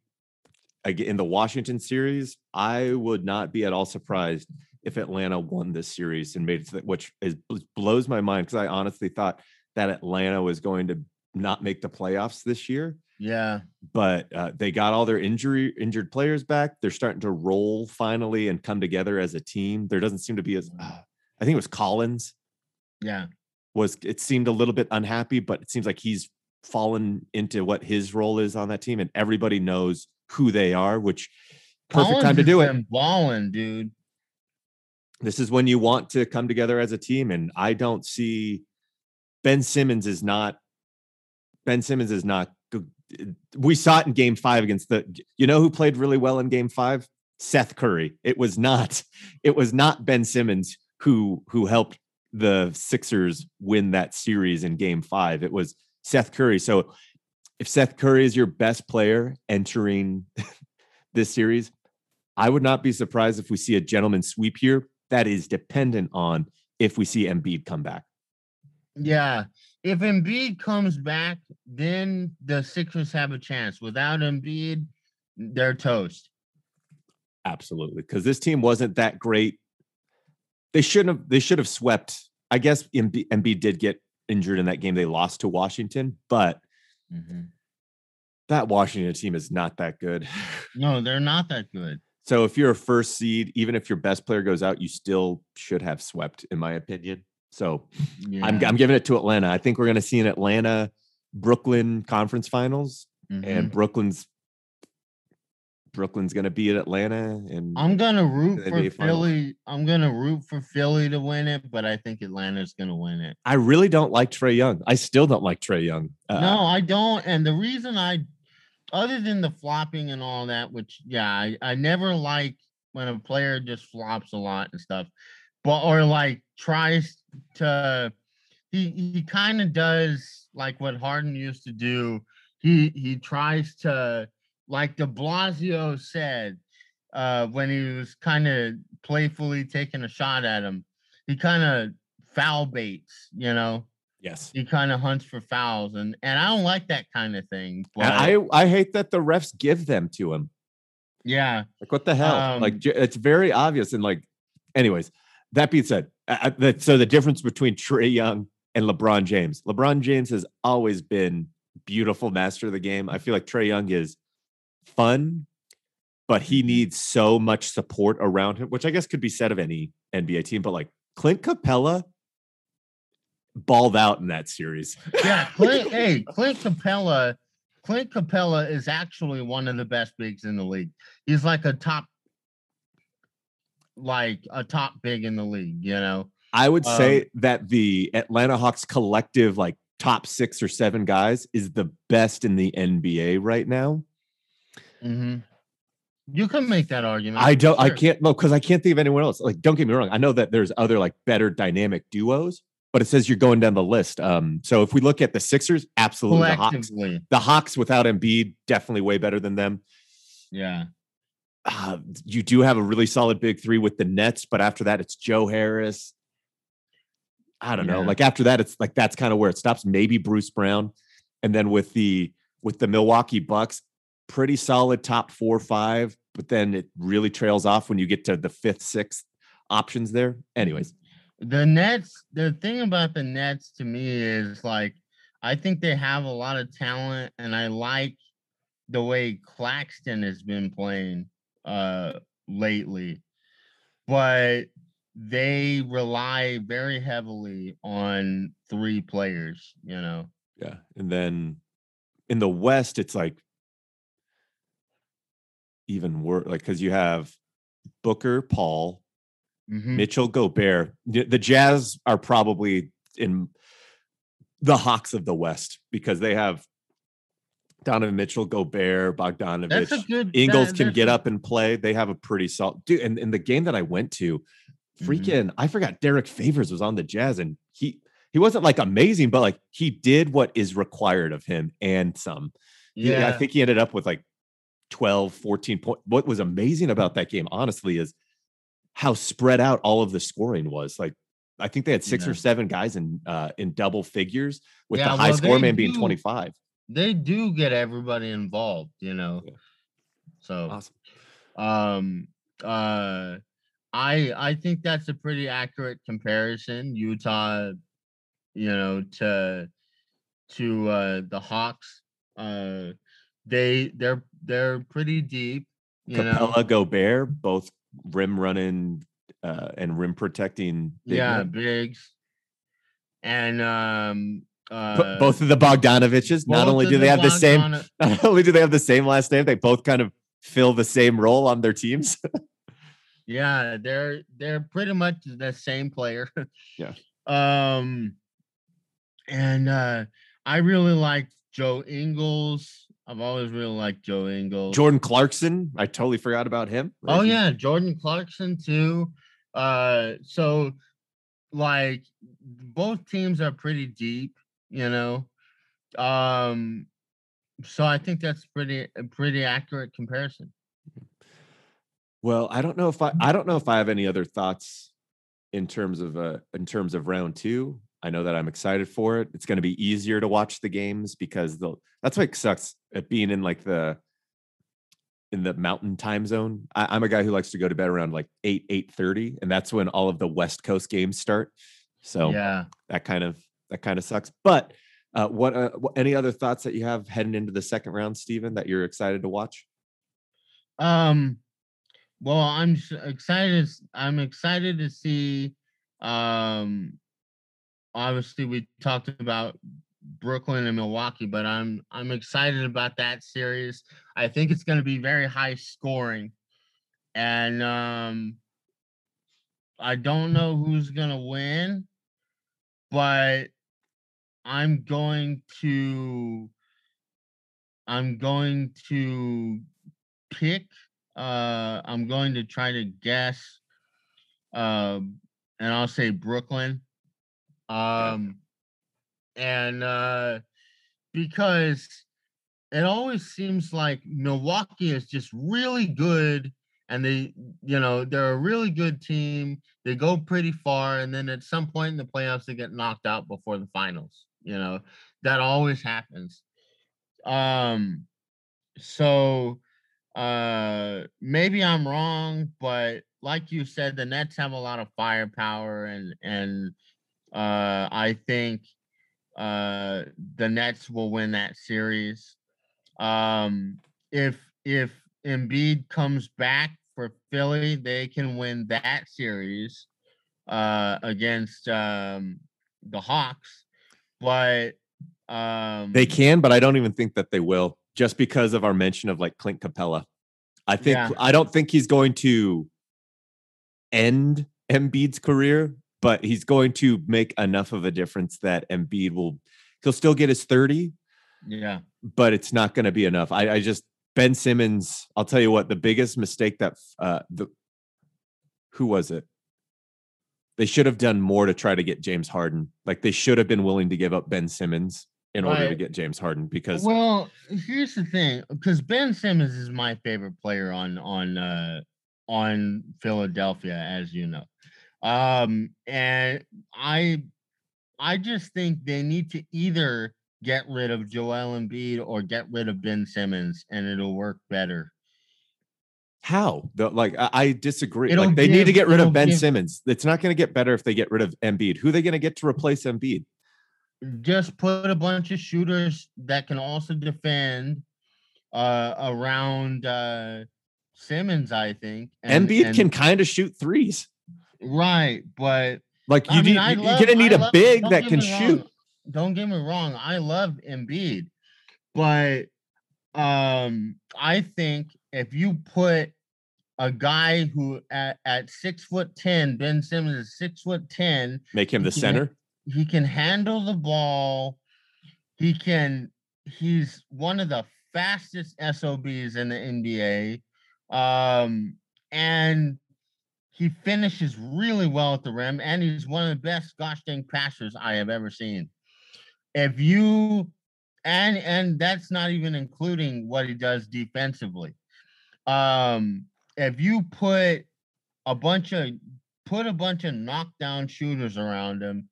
in the Washington series, I would not be at all surprised if Atlanta won this series and made it, to which is blows my mind because I honestly thought that Atlanta was going to not make the playoffs this year. Yeah. but uh, they got all their injury injured players back. They're starting to roll finally and come together as a team. There doesn't seem to be as uh, I think it was Collins Yeah. Was it seemed a little bit unhappy, but it seems like he's fallen into what his role is on that team, and everybody knows who they are, which perfect time to do it. Balling, dude. This is when you want to come together as a team, and I don't see Ben Simmons is not Ben Simmons is not. We saw it in game five against the you know who played really well in game five? Seth Curry. It was not, it was not Ben Simmons who who helped the Sixers win that series in game five. It was Seth Curry. So if Seth Curry is your best player entering [laughs] this series, I would not be surprised if we see a gentleman sweep here. That is dependent on if we see Embiid come back. Yeah. If Embiid comes back, then the Sixers have a chance. Without Embiid, they're toast. Absolutely, because this team wasn't that great. They shouldn't have. They should have swept. I guess Embiid, Embiid did get injured in that game. They lost to Washington, but Mhm. that Washington team is not that good. [laughs] No, they're not that good. So if you're a first seed, even if your best player goes out, you still should have swept, in my opinion. So Yeah. I'm, I'm giving it to Atlanta. I think we're going to see an Atlanta Brooklyn conference finals, Mhm. and Brooklyn's Brooklyn's going to be at Atlanta, and I'm gonna root for. Philly. I'm gonna root for Philly to win it, but I think Atlanta's gonna win it. I really don't like Trae Young. I still don't like Trae Young. Uh, no, I don't. And the reason I, other than the flopping and all that, which yeah, I, I never like when a player just flops a lot and stuff, but or like tries to, he he kind of does like what Harden used to do. He he tries to like De Blasio said uh, when he was kind of playfully taking a shot at him. He kind of foul baits, you know Yes. he kind of hunts for fouls and and I don't like that kind of thing. I I hate that the refs give them to him. yeah, Like what the hell? like Um, j- it's very obvious. And like, anyways, that being said, I, I- that, so the difference between Trae Young and LeBron James. LeBron James has always been beautiful master of the game. I feel like Trae Young is fun, but he Mhm. needs so much support around him, which I guess could be said of any NBA team. But like Clint Capela balled out in that series. yeah. [laughs] Clint, hey, Clint Capela. Clint Capela is actually one of the best bigs in the league. He's like a top, like a top big in the league. You know. I would Um, say that the Atlanta Hawks collective, like top six or seven guys, is the best in the NBA right now. Hmm You can make that argument. I don't, I can't, no, because I can't think of anyone else. Like, don't get me wrong. I know that there's other like better dynamic duos, but it says you're going down the list. Um, so if we look at the Sixers, absolutely the Hawks. The Hawks without Embiid, definitely way better than them. Yeah. Uh, you do have a really solid big three with the Nets, but after that, it's Joe Harris. I don't know. Like after that, it's like that's kind of where it stops. Maybe Bruce Brown, and then with the with the Milwaukee Bucks, pretty solid top four or five, but then it really trails off when you get to the fifth, sixth options there. Anyways, The Nets, the thing about the Nets to me is like, I think they have a lot of talent, and I like the way Claxton has been playing uh lately. But they rely very heavily on three players, you know. yeah, and then in the West, it's like even worse, like because you have Booker, Paul, Mhm. Mitchell Gobert. The Jazz are probably in the Hawks of the West because they have Donovan Mitchell, Gobert, Bogdanovich. Good Ingles that- can get up and play. They have a pretty solid dude. And in the game that I went to, Mhm. freaking, I forgot Derrick Favors was on the Jazz, and he he wasn't like amazing, but like he did what is required of him and some. He- Yeah, I think he ended up with like 12, 14 points. What was amazing about that game, honestly, is how spread out all of the scoring was. Like, I think they had six Yeah. or seven guys in uh, in double figures, with Yeah, the high well, score man being 25. they do get everybody involved, you know. Yeah. So Awesome. um uh i i think that's a pretty accurate comparison utah you know to to uh the hawks uh they they're they're pretty deep. You Capela, know? Gobert, both rim running uh, and rim protecting. big yeah, men. bigs. And um uh both of the Bogdanoviches. Not only do they have the same, [laughs] not only do they have the same last name, they both kind of fill the same role on their teams. Yeah, they're they're pretty much the same player. Yeah. [laughs] Um and uh I really like Joe Ingles. I've always really liked Joe Ingles. Jordan Clarkson, I totally forgot about him. Where Oh yeah, Jordan Clarkson too. Uh so like both teams are pretty deep, you know. Um so I think that's pretty a pretty accurate comparison. Well, I don't know if I I don't know if I have any other thoughts in terms of uh in terms of round two. I know that I'm excited for it. It's going to be easier to watch the games because the that's what sucks at being in like the in the mountain time zone. I, I'm a guy who likes to go to bed around like eight eight thirty, and that's when all of the West Coast games start. So Yeah. that kind of that kind of sucks. But uh, what uh, wh- any other thoughts that you have heading into the second round, Stephen, that you're excited to watch? Um, well, I'm excited. I'm excited to see. Um, obviously, we talked about Brooklyn and Milwaukee, but I'm I'm excited about that series. I think it's going to be very high scoring, and um, I don't know who's going to win, but I'm going to. I'm going to pick uh i'm going to try to guess um and i'll say brooklyn um and uh because it always seems like milwaukee is just really good and they you know they're a really good team they go pretty far and then at some point in the playoffs they get knocked out before the finals you know? That always happens. Um so uh maybe i'm wrong but like you said the nets have a lot of firepower and and uh i think uh the nets will win that series um if if Embiid comes back for Philly they can win that series uh against um the Hawks but um They can, but I don't even think that they will, just because of our mention of like Clint Capela. I think Yeah. I don't think he's going to end Embiid's career, but he's going to make enough of a difference that Embiid will he'll still get his 30, yeah but it's not going to be enough. I, I just Ben Simmons, I'll tell you what, the biggest mistake that uh the who was it? They should have done more to try to get James Harden. Like they should have been willing to give up Ben Simmons in order to get James Harden because Well, here's the thing, because Ben Simmons is my favorite player on on uh on Philadelphia, as you know. Um, and I I just think they need to either get rid of Joel Embiid or get rid of Ben Simmons, and it'll work better. How? The, like I, I disagree. It'll like they need to get rid of Ben give- Simmons. It's not going to get better if they get rid of Embiid. Who are they going to get to replace Embiid? Just put a bunch of shooters that can also defend uh around uh Simmons, I think. Embiid and- can kind of shoot threes. Right, but Like I you, mean, need, I you- love- you're to need I a love- big that can me wrong, shoot. Don't get me wrong. I love Embiid, but um, I think if you put a guy who at, at six foot ten, Ben Simmons is six foot ten, Make him the he can- center. he can handle the ball. He can. He's one of the fastest SOBs in the NBA, um, and he finishes really well at the rim. And he's one of the best gosh dang passers I have ever seen. If you and and that's not even including what he does defensively. Um, if you put a bunch of put a bunch of knockdown shooters around him,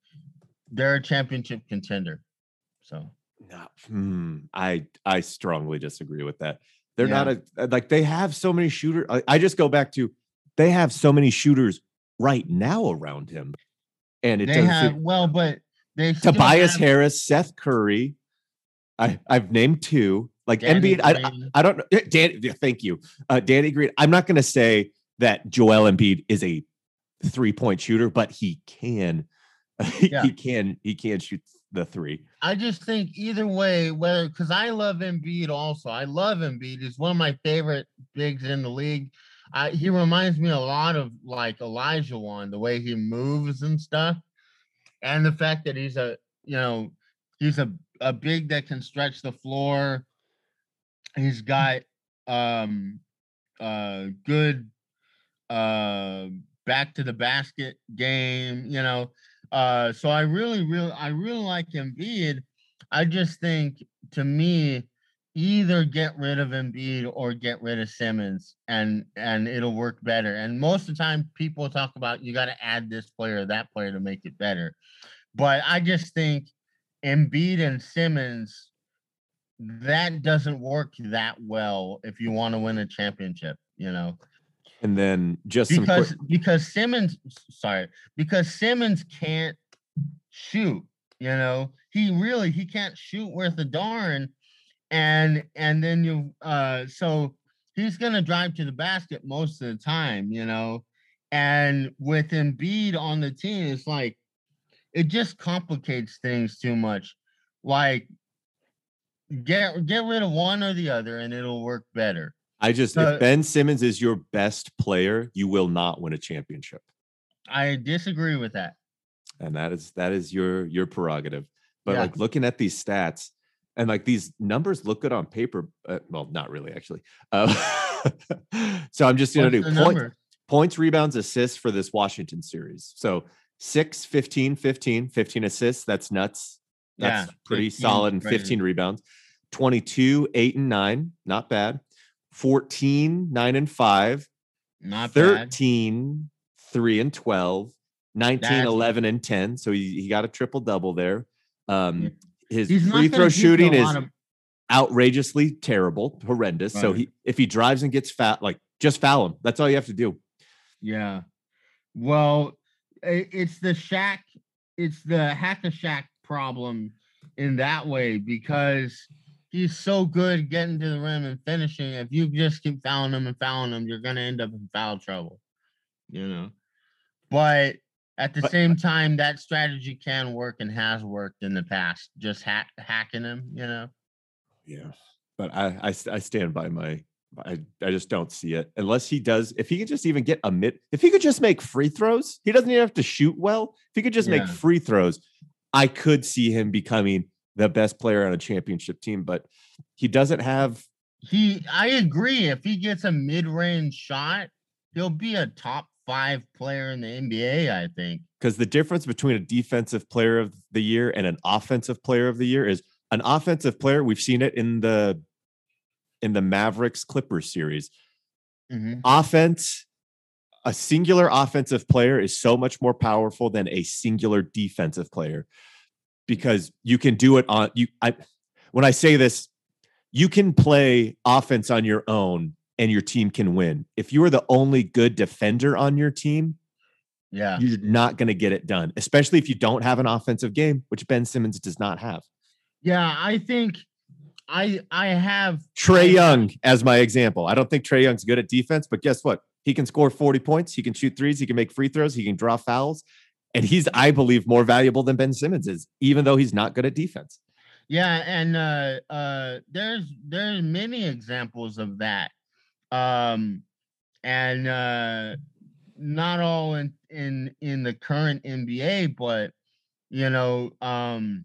they're a championship contender. So No, hmm, I I strongly disagree with that. They're Yeah. not a like they have so many shooters. I, I just go back to they have so many shooters right now around him, and it they doesn't. have seem- well, but they Tobias have- Harris, Seth Curry, I I've named two. Like Danny Embiid, I, I I don't know. eh, Dan, thank you, uh, Danny Green. I'm not going to say that Joel Embiid is a three point shooter, but he can, [laughs] Yeah. he can, he can shoot the three. I just think either way, whether because I love Embiid also. I love Embiid. He's one of my favorite bigs in the league. I, he reminds me a lot of like Olajuwon, the way he moves and stuff, and the fact that he's a you know he's a a big that can stretch the floor. He's got um uh good uh back to the basket game, you know. Uh so I really, really I really like Embiid. I just think to me, either get rid of Embiid or get rid of Simmons and and it'll work better. And most of the time people talk about you got to add this player or that player to make it better. But I just think Embiid and Simmons that doesn't work that well if you want to win a championship, you know And then just some quick, because because Simmons sorry because Simmons can't shoot you know he really he can't shoot worth a darn and and then you uh so he's gonna drive to the basket most of the time you know and with Embiid on the team it's like it just complicates things too much like get get rid of one or the other and it'll work better I just so- if Ben Simmons is your best player, you will not win a championship, I disagree with that and that is that is your your prerogative. But Yeah. like looking at these stats and like these numbers look good on paper. Uh, well, not really actually. Uh, [laughs] so I'm just gonna do point, points, rebounds, assists for this Washington series. So 6, 15, 15, 15 assists. That's nuts. That's Yeah, pretty 15 solid. And crazy. 15 rebounds. 22, 8 and 9. Not bad. 14, 9 and 5. Not bad. 13, 3 and 12. 19, That's- 11 and 10. So he, he got a triple double there. Um. His free throw shooting is of- outrageously terrible, horrendous. So he if he drives and gets fat, like just foul him. That's all you have to do. Yeah. Well, it's the Shaq, it's the hack a Shaq problem in that way because he's so good getting to the rim and finishing. If you just keep fouling him and fouling him, you're gonna end up in foul trouble. You know. But at the But- same time, that strategy can work and has worked in the past. Just hack hacking him, you know. Yeah, but I I stand by my I I just don't see it unless he does. If he could just even get a mid, if he could just make free throws, he doesn't even have to shoot well. If he could just make free throws, I could see him becoming the best player on a championship team. But he doesn't have. He, I agree. If he gets a mid-range shot, he'll be a top five player in the NBA. I think. Because the difference between a defensive player of the year and an offensive player of the year is an offensive player. We've seen it in the in the Mavericks Clippers series. Mhm. offense a singular offensive player is so much more powerful than a singular defensive player because you can do it on you i when i say this you can play offense on your own and your team can win if you are the only good defender on your team Yeah. you're not going to get it done especially if you don't have an offensive game which ben simmons does not have Yeah. I think I I have Trae Young as my example. I don't think Trae Young's good at defense, but guess what? He can score 40 points. He can shoot threes. He can make free throws. He can draw fouls. And he's, I believe, more valuable than Ben Simmons is, even though he's not good at defense. Yeah, and uh uh there's there's many examples of that. Um and uh not all in in in the current NBA, but you know, um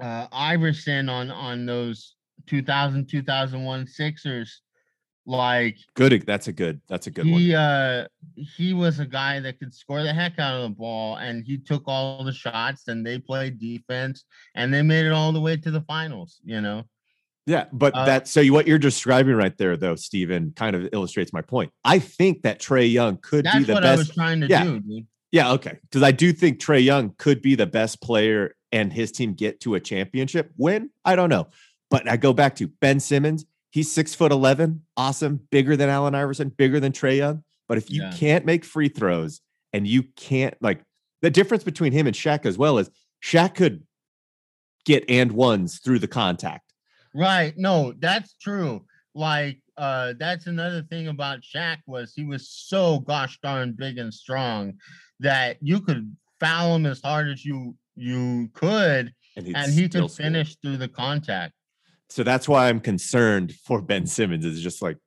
uh Iverson on on those 2000 2001 Sixers like Good. That's a good, that's a good one. he uh he was a guy that could score the heck out of the ball and he took all the shots and they played defense and they made it all the way to the finals you know Yeah. But Uh, that, so what you're describing right there, though, Steven, kind of illustrates my point. I think that Trae Young could be the best player. that's what i was trying to yeah. do dude Yeah. Okay. Because I do think Trae Young could be the best player and his team get to a championship win. I don't know. But I go back to Ben Simmons. He's six foot 11, awesome, bigger than Allen Iverson, bigger than Trae Young. But if you Yeah. can't make free throws and you can't, like, the difference between him and Shaq as well is Shaq could get and ones through the contact. Right. No, that's true. Like, uh, that's another thing about Shaq was he was so gosh darn big and strong that you could foul him as hard as you you could, he'd and he could score. finish through the contact. So that's why I'm concerned for Ben Simmons. Is just like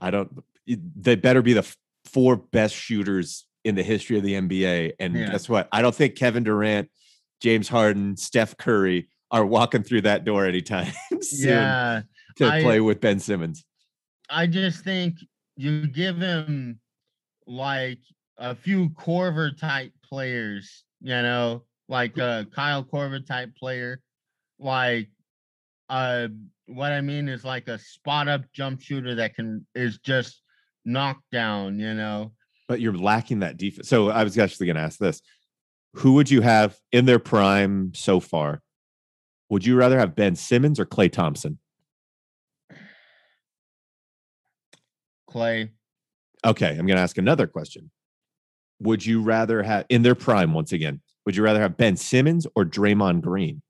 I don't. They better be the four best shooters in the history of the NBA. And Yeah. guess what? I don't think Kevin Durant, James Harden, Steph Curry are walking through that door anytime [laughs] soon Yeah. to I- play with Ben Simmons. I just think you give him like a few Korver type players, you know, like a Kyle Korver type player. Like uh what I mean is like a spot up jump shooter that can is just knocked down, you know. But you're lacking that defense. So I was actually going to ask this: Who would you have in their prime so far? Would you rather have Ben Simmons or Klay Thompson? Klay. Okay, I'm going to ask another question. Would you rather have in their prime once again? Would you rather have Ben Simmons or Draymond Green?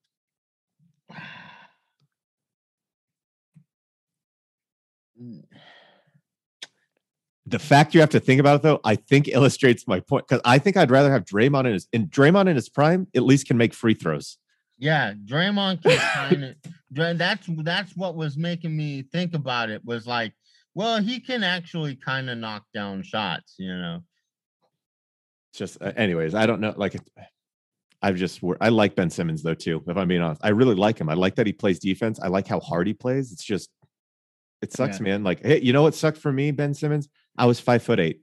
The fact you have to think about it though, I think illustrates my point because I think I'd rather have Draymond in his in Draymond in his prime at least can make free throws. Yeah, Draymond can kind of that's that's what was making me think about it was like, well, he can actually kind of knock down shots, you know. Just, uh, anyways, I don't know. Like, I've just I like Ben Simmons though too. If I'm being honest, I really like him. I like that he plays defense. I like how hard he plays. It's just, it sucks, Yeah. man. Like, hey, you know what sucked for me, Ben Simmons? I was five foot eight.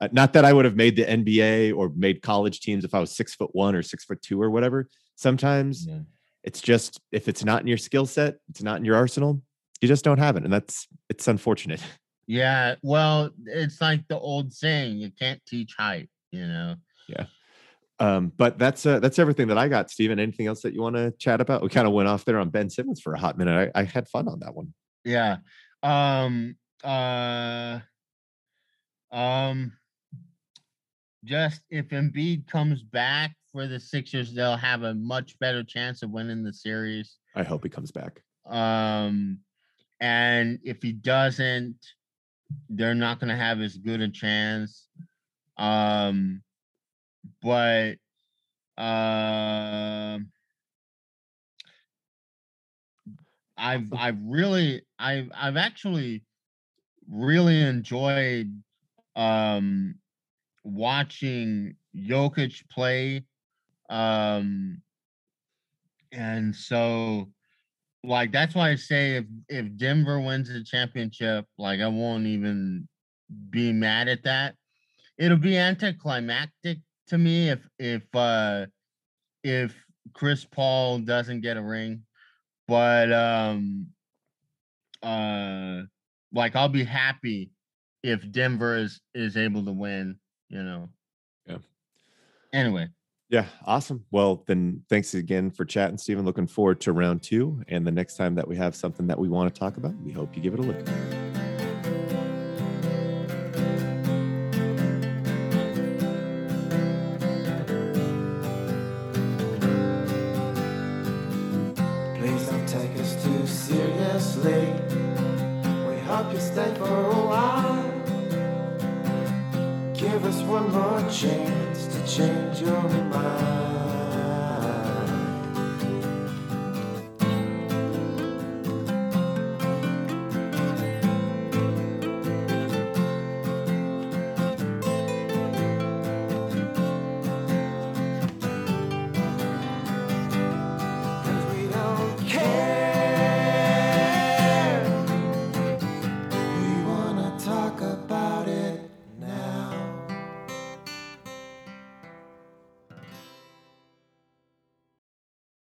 Uh, not that I would have made the NBA or made college teams if I was six foot one or six foot two or whatever. Sometimes Yeah. it's just if it's not in your skill set, it's not in your arsenal. You just don't have it, and that's it's unfortunate. [laughs] Yeah, well, it's like the old saying, you can't teach height, you know. Yeah. Um, but that's uh, that's everything that I got, Steven. Anything else that you want to chat about? We kind of went off there on Ben Simmons for a hot minute. I, I had fun on that one. Yeah. Um uh um just if Embiid comes back for the Sixers, they'll have a much better chance of winning the series. I hope he comes back. Um and if he doesn't, they're not going to have as good a chance. Um but um I've I've really I've I've actually really enjoyed um watching Jokic play. Um and so like that's why I say if if Denver wins the championship, like I won't even be mad at that. It'll be anticlimactic to me if if uh if Chris Paul doesn't get a ring but um uh like I'll be happy if Denver is is able to win, you know. Yeah. Anyway, Yeah, awesome. Well, then thanks again for chatting, Stephen. Looking forward to round two. And the next time that we have something that we want to talk about, we hope you give it a look. Please don't take us too seriously. We hope you stay for a while. Give us one more chance change your mind.